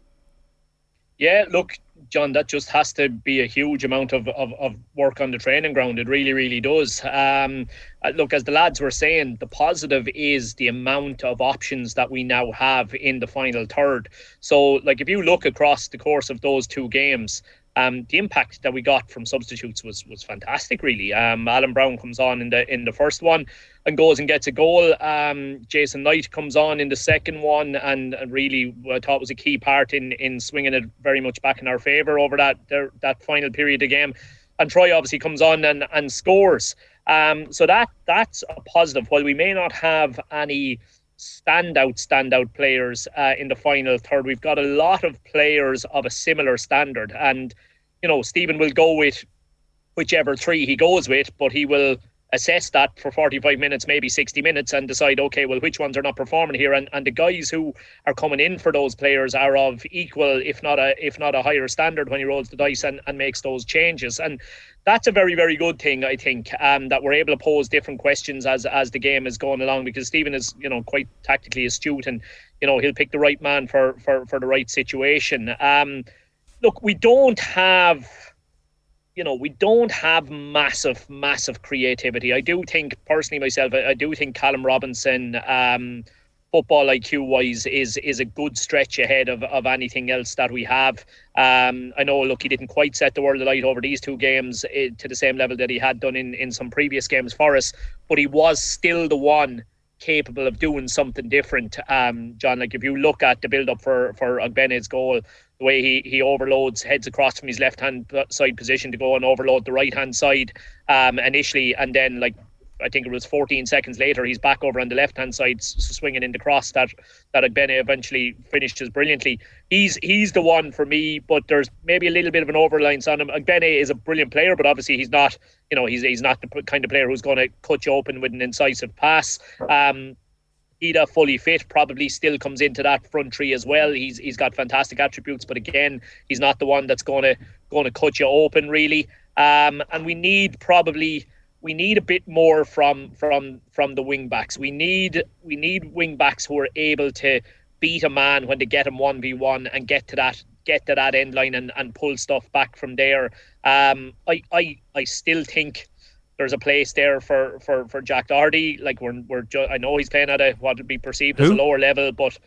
Yeah, look, John, that just has to be a huge amount of, of, of work on the training ground. It really, really does. Um, uh, look, as the lads were saying, the positive is the amount of options that we now have in the final third. So, like, if you look across the course of those two games, um, the impact that we got from substitutes was was fantastic. Really, um, Alan Browne comes on in the in the first one and goes and gets a goal. Um, Jason Knight comes on in the second one and really I thought was a key part in in swinging it very much back in our favour over that that final period of the game. And Troy obviously comes on and and scores. Um, so that that's a positive. While we may not have any standout standout players uh, in the final third. We've got a lot of players of a similar standard, and you know Stephen will go with whichever three he goes with, but he will assess that for 45 minutes, maybe 60 minutes, and decide, okay, well, which ones are not performing here, and, and the guys who are coming in for those players are of equal, if not a if not a higher standard when he rolls the dice and, and makes those changes, and that's a very very good thing, I think, um, that we're able to pose different questions as as the game is going along because Stephen is you know quite tactically astute and you know he'll pick the right man for for for the right situation. Um, look, we don't have you know, we don't have massive, massive creativity. I do think, personally, myself, I, I do think Callum Robinson, um, football IQ wise, is is a good stretch ahead of, of anything else that we have. Um, I know, look, he didn't quite set the world alight over these two games uh, to the same level that he had done in, in some previous games for us, but he was still the one capable of doing something different. Um, John, like if you look at the build up for for Ogbene's goal, the way he he overloads, heads across from his left hand side position to go and overload the right hand side um, initially, and then like I think it was 14 seconds later, he's back over on the left hand side, swinging in the cross that that Ogbene eventually finishes brilliantly. He's he's the one for me, but there's maybe a little bit of an overlines on him. Ogbene is a brilliant player, but obviously he's not, you know, he's he's not the kind of player who's going to cut you open with an incisive pass. Um, Idah fully fit probably still comes into that front tree as well. He's he's got fantastic attributes, but again, he's not the one that's going to going to cut you open really. Um, and we need probably we need a bit more from from from the wing backs. We need we need wing backs who are able to beat a man when they get him one v one and get to that get to that end line and, and pull stuff back from there. Um, I I I still think there's a place there for for for Jack Doherty. Like we're we're ju- I know he's playing at a what would be perceived Who? as a lower level, but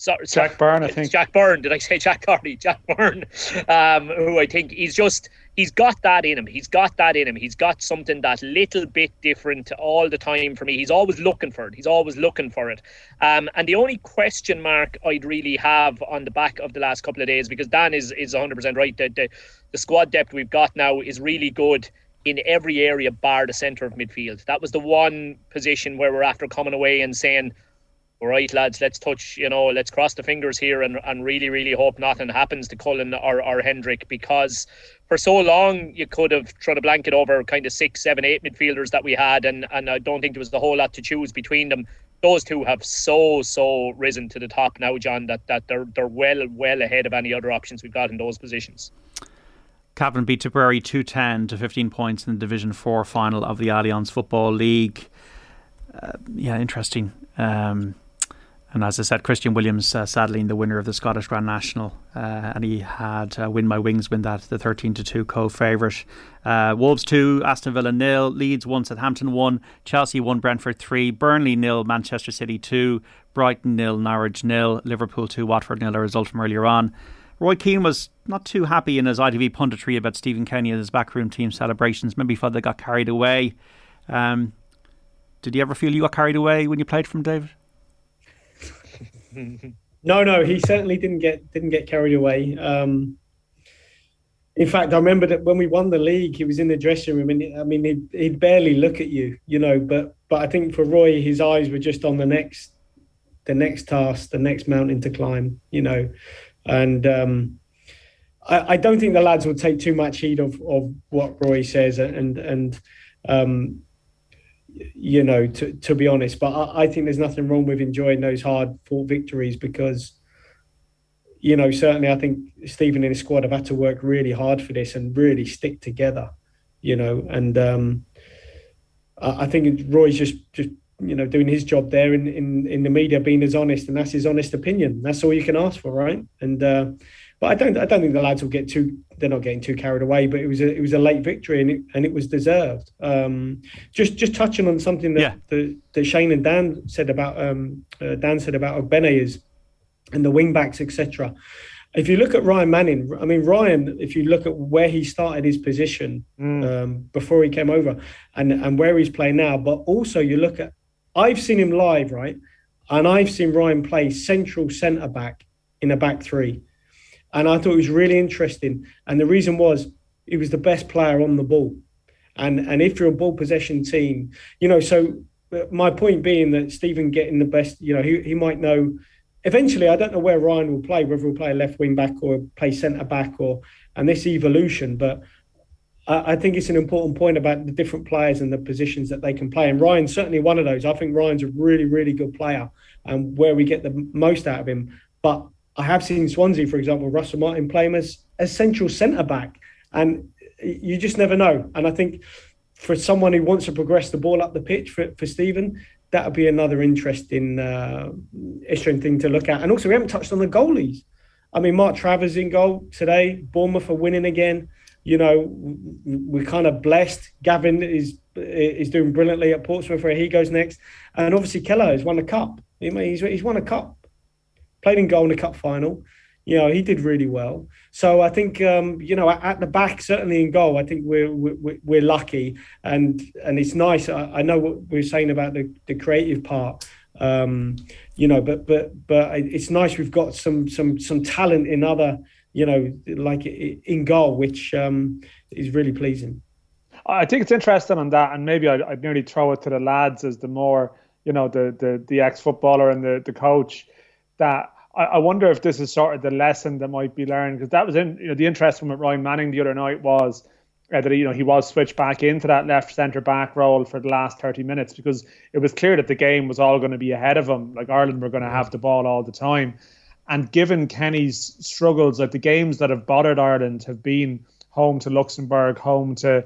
so, Jack Byrne, I think. Jack Byrne. Did I say Jack Doherty? Jack Byrne, um, who I think he's just he's got that in him. He's got that in him. He's got something that little bit different all the time for me. He's always looking for it. He's always looking for it. Um, and the only question mark I'd really have on the back of the last couple of days, because Dan is is 100% right that the, the squad depth we've got now is really good in every area bar the centre of midfield. That was the one position where we're after coming away and saying, all right, lads, let's touch, you know, let's cross the fingers here and, and really, really hope nothing happens to Cullen or, or Hendrick because for so long you could have thrown a blanket over kind of six, seven, eight midfielders that we had, and, and I don't think there was a whole lot to choose between them. Those two have so, so risen to the top now, John, that, that they're, they're well, well ahead of any other options we've got in those positions. Cavan beat Tipperary 210 to 15 points in the Division 4 final of the Allianz Football League. Uh, yeah, interesting. Um, And as I said, Christian Williams, uh, sadly, the winner of the Scottish Grand National, uh, and he had uh, Win My Wings win that, the 13 to 2 co favourite. Uh, Wolves 2, Aston Villa nil, Leeds 1, Southampton 1, Chelsea 1, Brentford 3, Burnley nil, Manchester City 2, Brighton nil, Norwich nil, Liverpool 2, Watford nil, a result from earlier on. Roy Keane was not too happy in his ITV punditry about Stephen Kenny and his backroom team celebrations. Maybe thought they got carried away. Um, did you ever feel you got carried away when you played from David? No, no, he certainly didn't get didn't get carried away. Um, in fact, I remember that when we won the league, he was in the dressing room, and I mean, he'd, he'd barely look at you, you know. But but I think for Roy, his eyes were just on the next the next task, the next mountain to climb, you know. And um, I, I, don't think the lads will take too much heed of, of what Roy says, and and um, you know, to, to be honest. But I, I, think there's nothing wrong with enjoying those hard fought victories because, you know, certainly I think Stephen and his squad have had to work really hard for this and really stick together, you know. And um, I, I think Roy's just just you know doing his job there in, in in the media, being as honest, and that's his honest opinion. That's all you can ask for, right? And uh, but I don't I don't think the lads will get too they're not getting too carried away. But it was a it was a late victory and it and it was deserved. Um, just just touching on something that, yeah. that, that Shane and Dan said about um, uh, Dan said about Ogbene is and the wing backs etc. If you look at Ryan Manning, I mean Ryan, if you look at where he started his position mm. um, before he came over, and and where he's playing now, but also you look at, I've seen him live, right, and I've seen Ryan play central centre back in a back three and I thought it was really interesting. And the reason was he was the best player on the ball. And and if you're a ball possession team, you know, so uh, my point being that Stephen getting the best, you know, he, he might know eventually I don't know where Ryan will play, whether he'll play left wing back or play centre back or and this evolution, but I, I think it's an important point about the different players and the positions that they can play. And Ryan's certainly one of those. I think Ryan's a really, really good player and where we get the most out of him. But I have seen Swansea, for example, Russell Martin play him as a central centre back, and you just never know. And I think for someone who wants to progress the ball up the pitch for, for Stephen, that would be another interesting, uh, interesting thing to look at. And also, we haven't touched on the goalies. I mean, Mark Travers in goal today. Bournemouth are winning again. You know, we're kind of blessed. Gavin is is doing brilliantly at Portsmouth, where he goes next, and obviously Kelleher has won a cup. He's he's won a cup played in goal in the cup final. You know, he did really well. So I think, um, you know, at the back, certainly in goal, I think we're we're, we're lucky, and and it's nice. I, I know what we are saying about the, the creative part, um, you know, but but but it's nice we've got some some some talent in other, you know, like in goal, which um, is really pleasing. I think it's interesting on that, and maybe I'd, I'd nearly throw it to the lads as the more, you know, the the the ex footballer and the the coach that I, I wonder if this is sort of the lesson that might be learned because that was in you know the interest from Ryan Manning the other night was uh, that you know he was switched back into that left centre back role for the last 30 minutes because it was clear that the game was all going to be ahead of him like Ireland were going to have the ball all the time. And given Kenny's struggles like the games that have bothered Ireland have been home to Luxembourg home to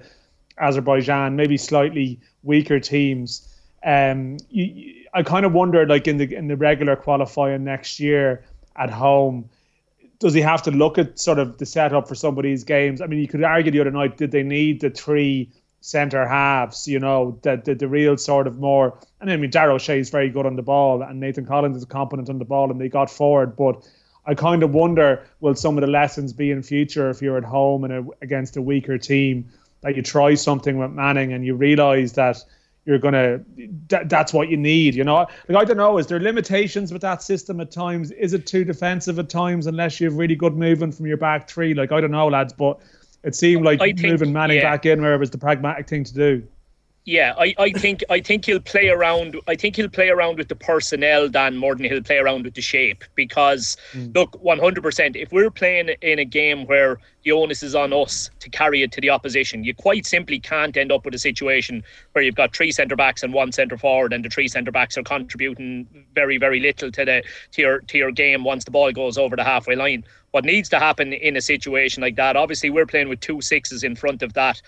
Azerbaijan maybe slightly weaker teams um, you, I kind of wondered, like in the in the regular qualifying next year at home, does he have to look at sort of the setup for some of these games? I mean, you could argue the other night, did they need the three centre halves? You know, the, the the real sort of more. And I mean, Dara O'Shea is very good on the ball, and Nathan Collins is competent on the ball, and they got forward, but. I kind of wonder will some of the lessons be in future if you're at home and against a weaker team that you try something with Manning and you realise that you're gonna that, that's what you need you know? Like i don't know is there limitations with that system at times? Is it too defensive at times unless you have really good movement from your back three? Like i don't know lads but it seemed like moving manning yeah. back in where it was the pragmatic thing to do yeah, I, I think I think he'll play around. I think he'll play around with the personnel Dan more than he'll play around with the shape. Because mm. look, one hundred percent. If we're playing in a game where the onus is on us to carry it to the opposition, you quite simply can't end up with a situation where you've got three centre backs and one centre forward, and the three centre backs are contributing very very little to the to your to your game once the ball goes over the halfway line. What needs to happen in a situation like that? Obviously, we're playing with two sixes in front of that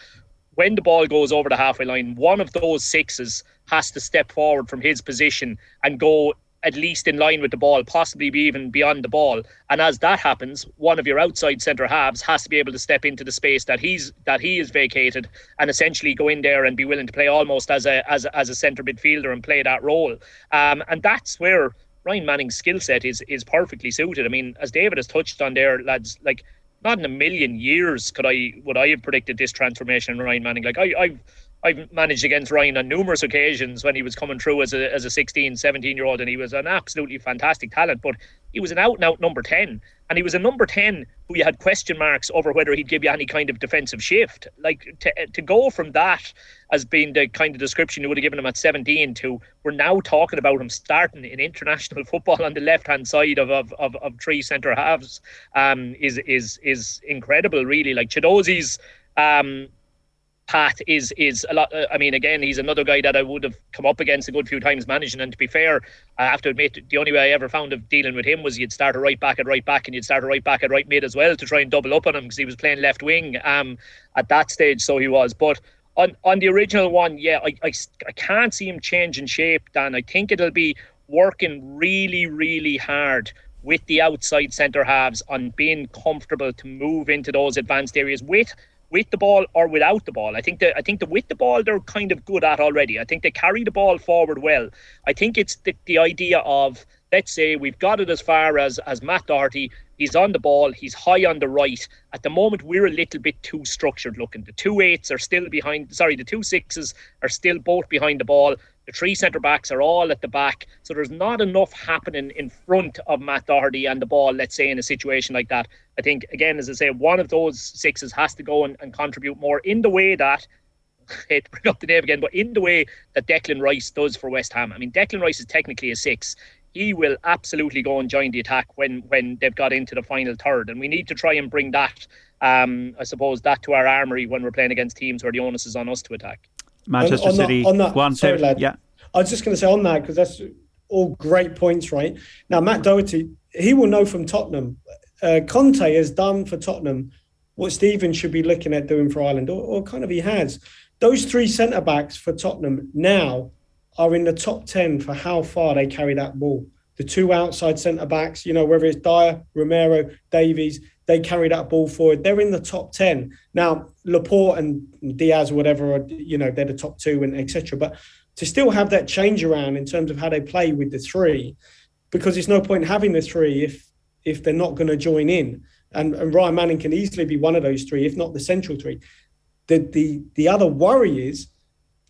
when the ball goes over the halfway line, one of those sixes has to step forward from his position and go at least in line with the ball, possibly be even beyond the ball. And as that happens, one of your outside centre halves has to be able to step into the space that he's that he is vacated and essentially go in there and be willing to play almost as a as a, as a centre midfielder and play that role. Um, and that's where Ryan Manning's skill set is is perfectly suited. I mean, as David has touched on there, lads, like not in a million years could I would I have predicted this transformation in Ryan Manning. Like I, I've I've managed against Ryan on numerous occasions when he was coming through as a, as a 16, 17 year old, and he was an absolutely fantastic talent. But he was an out and out number 10. And he was a number 10 who you had question marks over whether he'd give you any kind of defensive shift. Like to, to go from that as being the kind of description you would have given him at 17 to we're now talking about him starting in international football on the left hand side of, of, of, of three centre halves um, is, is, is incredible, really. Like Chiedozie's um, path is is a lot. Uh, I mean, again, he's another guy that I would have come up against a good few times managing. And to be fair, I have to admit, the only way I ever found of dealing with him was you'd start a right back at right back, and you'd start a right back at right mid as well to try and double up on him because he was playing left wing um, at that stage. So he was, but. On, on the original one, yeah, I, I, I can't see him changing shape, Dan. I think it'll be working really, really hard with the outside centre halves on being comfortable to move into those advanced areas with with the ball or without the ball. I think that I think the with the ball they're kind of good at already. I think they carry the ball forward well. I think it's the, the idea of let's say we've got it as far as as Matt Doherty. He's on the ball. He's high on the right. At the moment, we're a little bit too structured looking. The two eights are still behind. Sorry, the two sixes are still both behind the ball. The three centre backs are all at the back. So there's not enough happening in front of Matt Doherty and the ball, let's say, in a situation like that. I think, again, as I say, one of those sixes has to go and, and contribute more in the way that I hate to bring up the name again, but in the way that Declan Rice does for West Ham. I mean, Declan Rice is technically a six. He will absolutely go and join the attack when when they've got into the final third, and we need to try and bring that, um, I suppose, that to our armory when we're playing against teams where the onus is on us to attack. Manchester on, on City. That, on that, Go on, sorry, lad. Yeah. I was just going to say on that because that's all great points, right? Now, Matt Doherty, he will know from Tottenham. Uh, Conte has done for Tottenham what Stephen should be looking at doing for Ireland, or, or kind of he has. Those three centre backs for Tottenham now are in the top 10 for how far they carry that ball. The two outside centre backs, you know, whether it's Dier, Romero, Davies, they carry that ball forward. They're in the top 10. Now, Laporte and Dias, or whatever, are, you know, they're the top two and etc. But to still have that change around in terms of how they play with the three, because it's no point having the three if if they're not going to join in. And, and Ryan Manning can easily be one of those three, if not the central three. The the the other worry is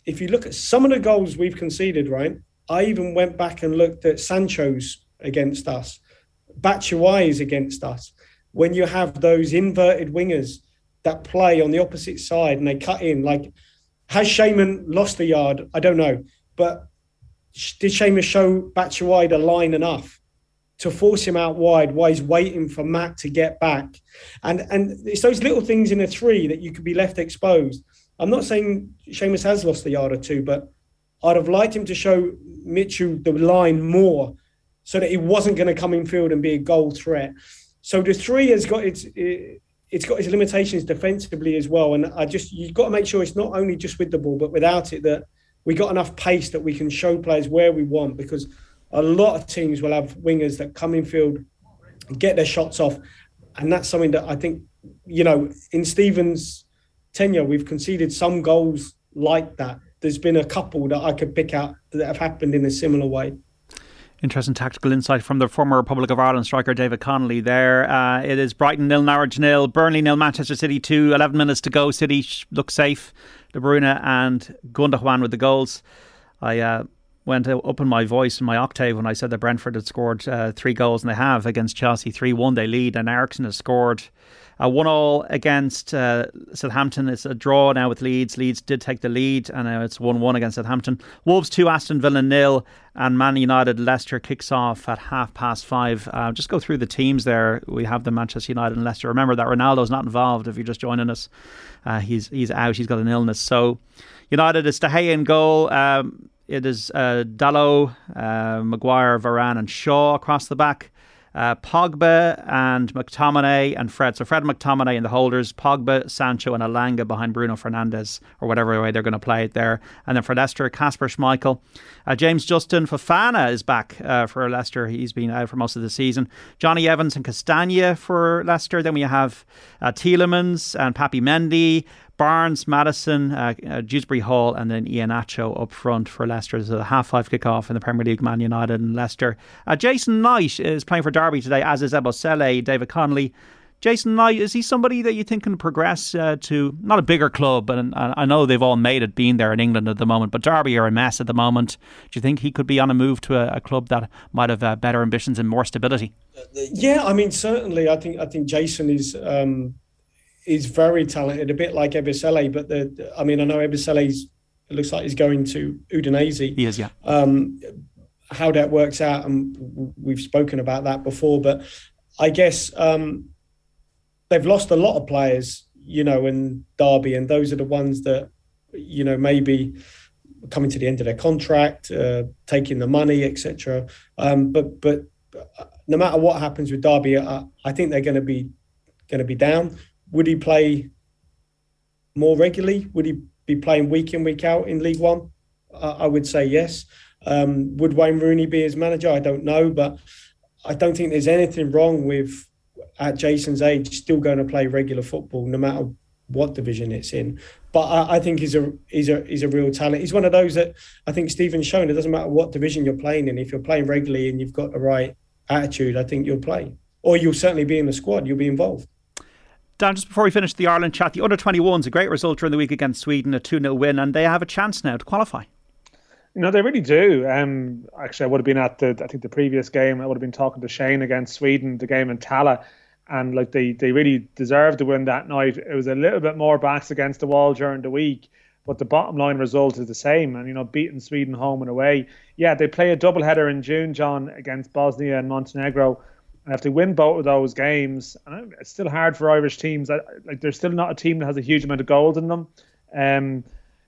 if you look at some of the goals we've conceded, right? I even went back and looked at Sancho's against us, Batshuayi's against us. When you have those inverted wingers that play on the opposite side and they cut in, like has Seamus lost the yard? I don't know. But did Seamus show Batshuayi the line enough to force him out wide while he's waiting for Matt to get back? And and it's those little things in a three that you could be left exposed. I'm not saying Seamus has lost the yard or two, but I'd have liked him to show Mitchell the line more so that he wasn't going to come in field and be a goal threat. So the three has got its it's got its limitations defensively as well. And I just you've got to make sure it's not only just with the ball, but without it that we got enough pace that we can show players where we want because a lot of teams will have wingers that come in field, get their shots off, and that's something that I think you know in Stevens' tenure we've conceded some goals like that. There's been a couple that I could pick out that have happened in a similar way. Interesting tactical insight from the former Republic of Ireland striker David Connolly there. Uh, it is Brighton nil, Norwich nil, Burnley nil, Manchester City 2, 11 minutes to go. City look safe. De Bruyne and Gundogan with the goals. I uh, went up in my voice in my octave when I said that Brentford had scored uh, three goals, and they have against Chelsea 3 1. They lead, and Eriksen has scored uh, one all against uh, Southampton. It's a draw now with Leeds. Leeds did take the lead, and now it's 1 1 against Southampton. Wolves 2, Aston Villa nil, and Man United Leicester kicks off at half past five. Uh, just go through the teams there. We have the Manchester United and Leicester. Remember that Ronaldo's not involved if you're just joining us. Uh, he's he's out, he's got an illness. So United is De Gea in goal. Um, it is uh, Dalot, uh, Maguire, Varane, and Shaw across the back. Uh, Pogba and McTominay and Fred. So Fred McTominay in the holders, Pogba, Sancho, and Elanga behind Bruno Fernandes, or whatever way they're going to play it there. And then for Leicester, Kasper Schmeichel. Uh, James Justin Fofana is back uh, for Leicester. He's been out for most of the season. Jonny Evans and Castagna for Leicester. Then we have uh, Tielemans and Papi Mendy. Barnes, Maddison, uh, uh, Dewsbury Hall, and then Iheanacho up front for Leicester. There's a half five kick-off in the Premier League, Man United and Leicester. Uh, Jason Knight is playing for Derby today, as is Ebosele, David Connolly. Jason Knight, is he somebody that you think can progress uh, to not a bigger club? And I know they've all made it being there in England at the moment, but Derby are a mess at the moment. Do you think he could be on a move to a, a club that might have uh, better ambitions and more stability? Yeah, I mean, certainly. I think I think Jason is um, is very talented, a bit like Ebosele. But the, I mean, I know Ebosele's it looks like he's going to Udinese. He is, yeah. Um, how that works out, and we've spoken about that before. But I guess um, they've lost a lot of players, you know, in Derby, and those are the ones that, you know, maybe coming to the end of their contract, uh, taking the money, etc. Um, but but no matter what happens with Derby, I, I think they're going to be going to be down. Would he play more regularly? Would he be playing week in week out in League One? I, I would say yes. Um, would Wayne Rooney be his manager? I don't know, but I don't think there's anything wrong with at Jason's age still going to play regular football, no matter what division it's in. But I, I, think he's a he's a he's a real talent. He's one of those that I think Stephen's shown. It doesn't matter what division you're playing in. If you're playing regularly and you've got the right attitude, I think you'll play, or you'll certainly be in the squad. You'll be involved. Dan, just before we finish the Ireland chat, the under 21s a great result during the week against Sweden, a 2 0 win, and they have a chance now to qualify. You know, they really do. Um, actually, I would have been at the, I think the previous game, I would have been talking to Shane against Sweden, the game in Tallaght, and like they, they really deserved to win that night. It was a little bit more backs against the wall during the week, but the bottom line result is the same. And, you know, beating Sweden home and away. Yeah, they play a double header in June, John, against Bosnia and Montenegro and if they win both of those games, it's still hard for Irish teams. Like they're still not a team that has a huge amount of goals in them. Um,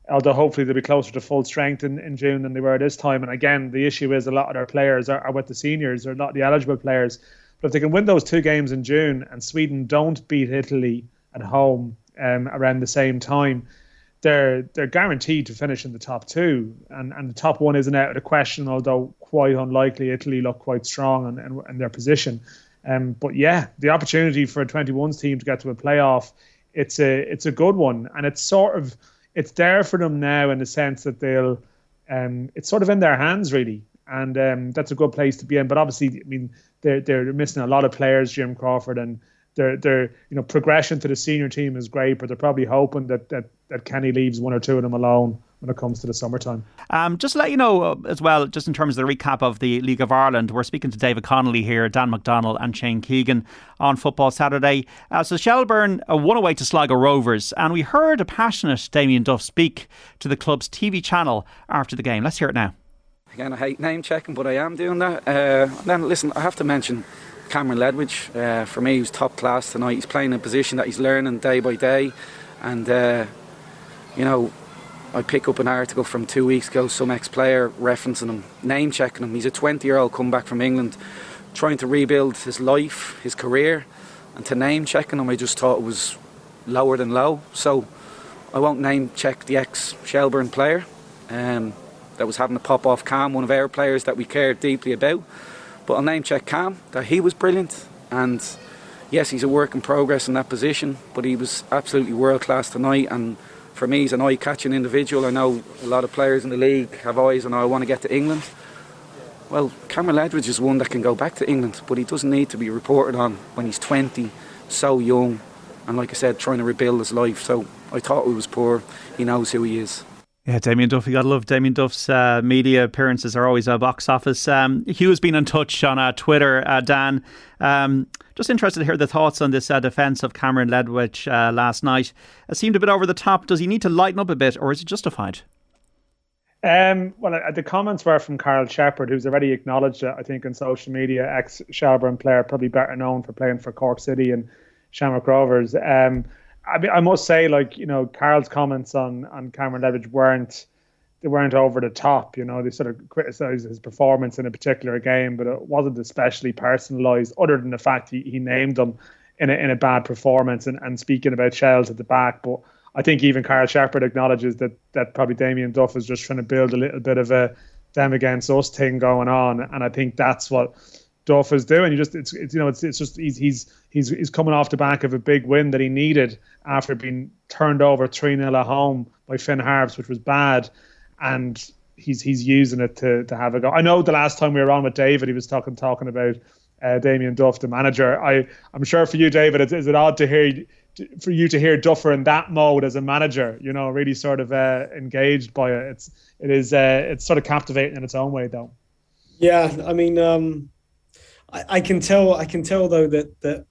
although hopefully they'll be closer to full strength in, in June than they were this time. And again, the issue is a lot of their players are, are with the seniors, or not the eligible players. But if they can win those two games in June and Sweden don't beat Italy at home um, around the same time, they're they're guaranteed to finish in the top two, and and the top one isn't out of the question. Although quite unlikely, Italy look quite strong in, in, in their position. Um, but yeah, the opportunity for a 21s team to get to a playoff, it's a it's a good one, and it's sort of it's there for them now in the sense that they'll um, it's sort of in their hands really, and um, that's a good place to be in. But obviously, I mean, they're they're missing a lot of players, Jim Crawford and their their you know progression to the senior team is great, but they're probably hoping that that that Kenny leaves one or two of them alone when it comes to the summertime. Um, just to let you know uh, as well, just in terms of the recap of the League of Ireland, we're speaking to David Connolly here, Dan McDonnell, and Shane Keegan on Football Saturday. Uh, so Shelbourne uh, won away to Sligo Rovers, and we heard a passionate Damien Duff speak to the club's TV channel after the game. Let's hear it now. Again, I hate name checking, but I am doing that. Uh, then listen, I have to mention Cameron Ledwidge, uh, for me, he's top class tonight. He's playing in a position that he's learning day by day. And, uh, you know, I pick up an article from two weeks ago, some ex player referencing him, name checking him. He's a 20 year old comeback from England, trying to rebuild his life, his career. And to name checking him, I just thought it was lower than low. So I won't name check the ex-Shelbourne player um, that was having a pop off Cam, one of our players that we cared deeply about. But I'll name check Cam that he was brilliant, and yes, he's a work in progress in that position, but he was absolutely world class tonight. And for me, he's an eye catching individual. I know a lot of players in the league have eyes and I want to get to England. Well, Cameron Ledwidge is one that can go back to England, but he doesn't need to be reported on when he's 20, so young, and like I said, trying to rebuild his life. So I thought he was poor. He knows who he is. Yeah, Damien Duff, you gotta love Damien Duff's uh, media appearances are always a box office. Um, Hugh's been in touch on uh, Twitter, uh, Dan. Um, just interested to hear the thoughts on this uh, defence of Cameron Ledwidge uh, last night. It seemed a bit over the top. Does he need to lighten up a bit, or is it justified? Um, well, uh, the comments were from Karl Sheppard, who's already acknowledged it, I think, on social media, ex Shelbourne player, probably better known for playing for Cork City and Shamrock Rovers. Um, I, mean, I must say, like you know, Karl's comments on on Cameron Ledwidge weren't they weren't over the top. You know, they sort of criticised his performance in a particular game, but it wasn't especially personalised, other than the fact he, he named them in a, in a bad performance and, and speaking about shells at the back. But I think even Karl Sheppard acknowledges that that probably Damien Duff is just trying to build a little bit of a them against us thing going on, and I think that's what Duff is doing. You just it's, it's you know it's it's just he's he's he's he's coming off the back of a big win that he needed after being turned over three 0 at home by Finn Harps, which was bad, and he's he's using it to to have a go. I know the last time we were on with David, he was talking talking about uh, Damien Duff, the manager. I I'm sure for you, David, is, is it odd to hear for you to hear Duffer in that mode as a manager? You know, really sort of uh, engaged by it. It's it is uh, it's sort of captivating in its own way, though. Yeah, I mean, um, I, I can tell. I can tell though that that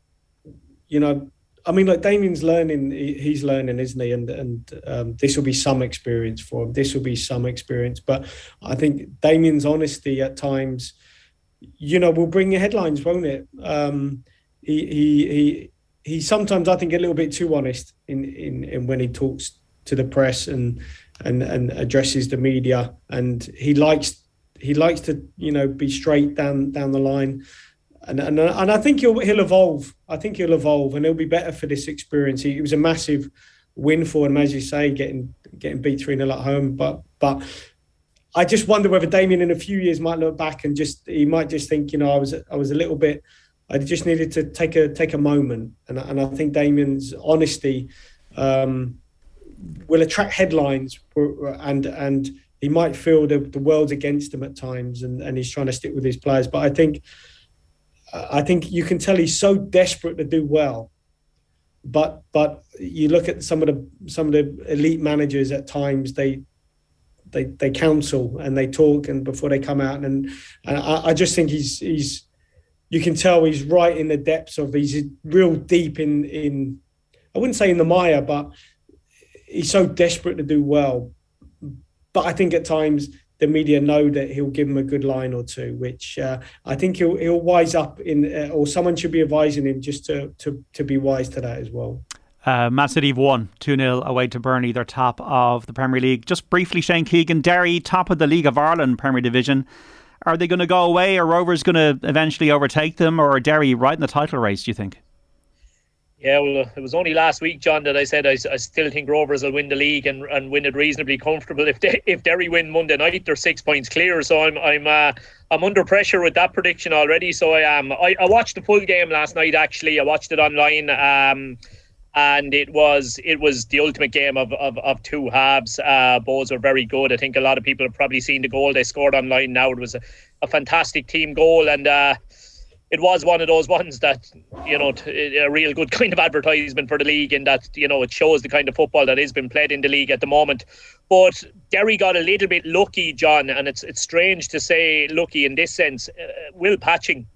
you know I mean, like Damien's learning, he's learning, isn't he? And and um, this will be some experience for him. This will be some experience. But I think Damien's honesty at times, you know, will bring you headlines, won't it? Um, he he he he sometimes I think a little bit too honest in in, in when he talks to the press and and and addresses the media. And he likes he likes to you know be straight down down the line and and, and I think he'll he'll evolve. I think he'll evolve, and he'll be better for this experience. He, it was a massive win for him, as you say, getting getting beat three 0 at home. But but I just wonder whether Damien in a few years might look back and just he might just think, you know, I was I was a little bit. I just needed to take a take a moment, and and I think Damien's honesty um, will attract headlines, and and he might feel the, the world's against him at times, and, and he's trying to stick with his players. But I think I think you can tell he's so desperate to do well. But but you look at some of the some of the elite managers at times they they they counsel and they talk and before they come out and, and I, I just think he's he's you can tell he's right in the depths of he's real deep in in I wouldn't say in the mire but he's so desperate to do well but I think at times the media know that he'll give him a good line or two, which uh, I think he'll he'll wise up in, uh, or someone should be advising him just to to to be wise to that as well. Uh, Man City have won 2 0 away to Burnley. They're top of the Premier League. Just briefly, Shane Keegan, Derry, top of the League of Ireland Premier Division. Are they going to go away? Are Rovers going to eventually overtake them? Or are Derry right in the title race, do you think? Yeah, well, it was only last week, John, that I said I, I still think Rovers will win the league and, and win it reasonably comfortable. If they, if Derry win Monday night, they're six points clear. So I'm I'm uh, I'm under pressure with that prediction already. So I am. I, I watched the full game last night. Actually, I watched it online. Um, and it was it was the ultimate game of, of, of two halves. Uh, both were very good. I think a lot of people have probably seen the goal they scored online. Now it was a, a fantastic team goal, and uh, it was one of those ones that you know a real good kind of advertisement for the league in that you know it shows the kind of football that has been played in the league at the moment. But Derry got a little bit lucky John and it's it's strange to say lucky in this sense. Uh, Will Patching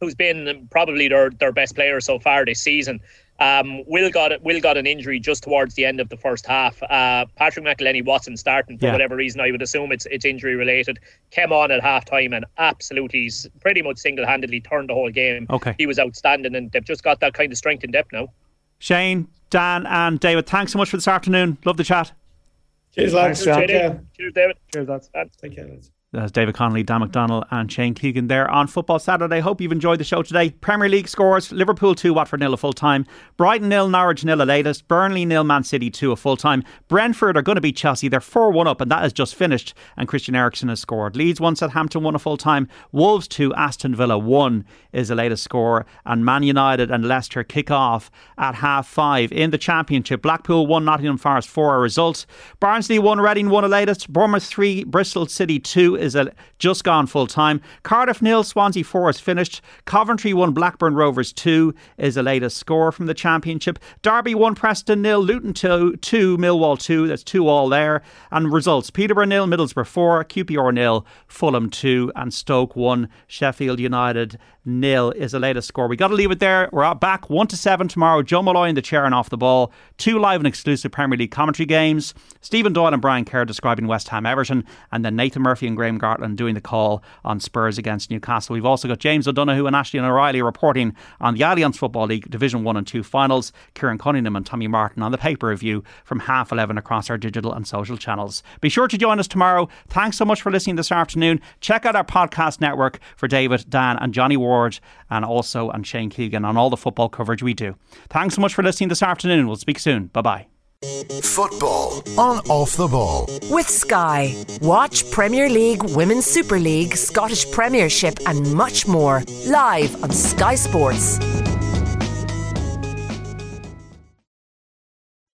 who's been probably their, their best player so far this season um, Will got Will got an injury just towards the end of the first half. Uh, Patrick McEleney wasn't starting for yeah. whatever reason. I would assume it's it's injury related. Came on at half time and absolutely, pretty much single handedly turned the whole game. Okay, he was outstanding, and they've just got that kind of strength and depth now. Shane, Dan, and David, thanks so much for this afternoon. Love the chat. Cheers, lads. Cheers, David. Cheers, lads. Take care, lads. That's David Connolly, Dan McDonnell, and Shane Keegan there on Football Saturday. Hope you've enjoyed the show today. Premier League scores Liverpool 2, Watford nil a full time. Brighton nil, Norwich nil a latest. Burnley nil, Man City 2 a full time. Brentford are going to beat Chelsea. They're 4 1 up, and that has just finished. And Christian Eriksen has scored. Leeds 1, Southampton 1 a full time. Wolves 2, Aston Villa 1 is the latest score. And Man United and Leicester kick off at half 5 in the Championship. Blackpool 1, Nottingham Forest 4 a result. Barnsley 1, Reading 1 a latest. Bournemouth 3, Bristol City 2 is a just gone full time. Cardiff nil, Swansea 4 is finished. Coventry 1, Blackburn Rovers 2 is the latest score from the Championship. Derby 1, Preston nil, Luton 2, 2 Millwall 2. That's 2 all there. And results Peterborough nil, Middlesbrough 4, QPR nil, Fulham 2, and Stoke 1, Sheffield United nil is the latest score. We got to leave it there. We're back 1 to 7 tomorrow. Joe Molloy in the chair and off the ball. Two live and exclusive Premier League commentary games. Stephen Doyle and Brian Kerr describing West Ham Everton. And then Nathan Murphy and Graham Gartland doing the call on Spurs against Newcastle. We've also got James O'Donoghue and Ashley O'Reilly reporting on the Allianz Football League Division 1 and 2 finals. Kieran Cunningham and Tommy Martin on the pay per view from half 11 across our digital and social channels. Be sure to join us tomorrow. Thanks so much for listening this afternoon. Check out our podcast network for David, Dan, and Johnny Ward, and also and Shane Keegan on all the football coverage we do. Thanks so much for listening this afternoon. We'll speak soon. Bye bye. Football on Off the Ball. With Sky. Watch Premier League, Women's Super League, Scottish Premiership, and much more live on Sky Sports.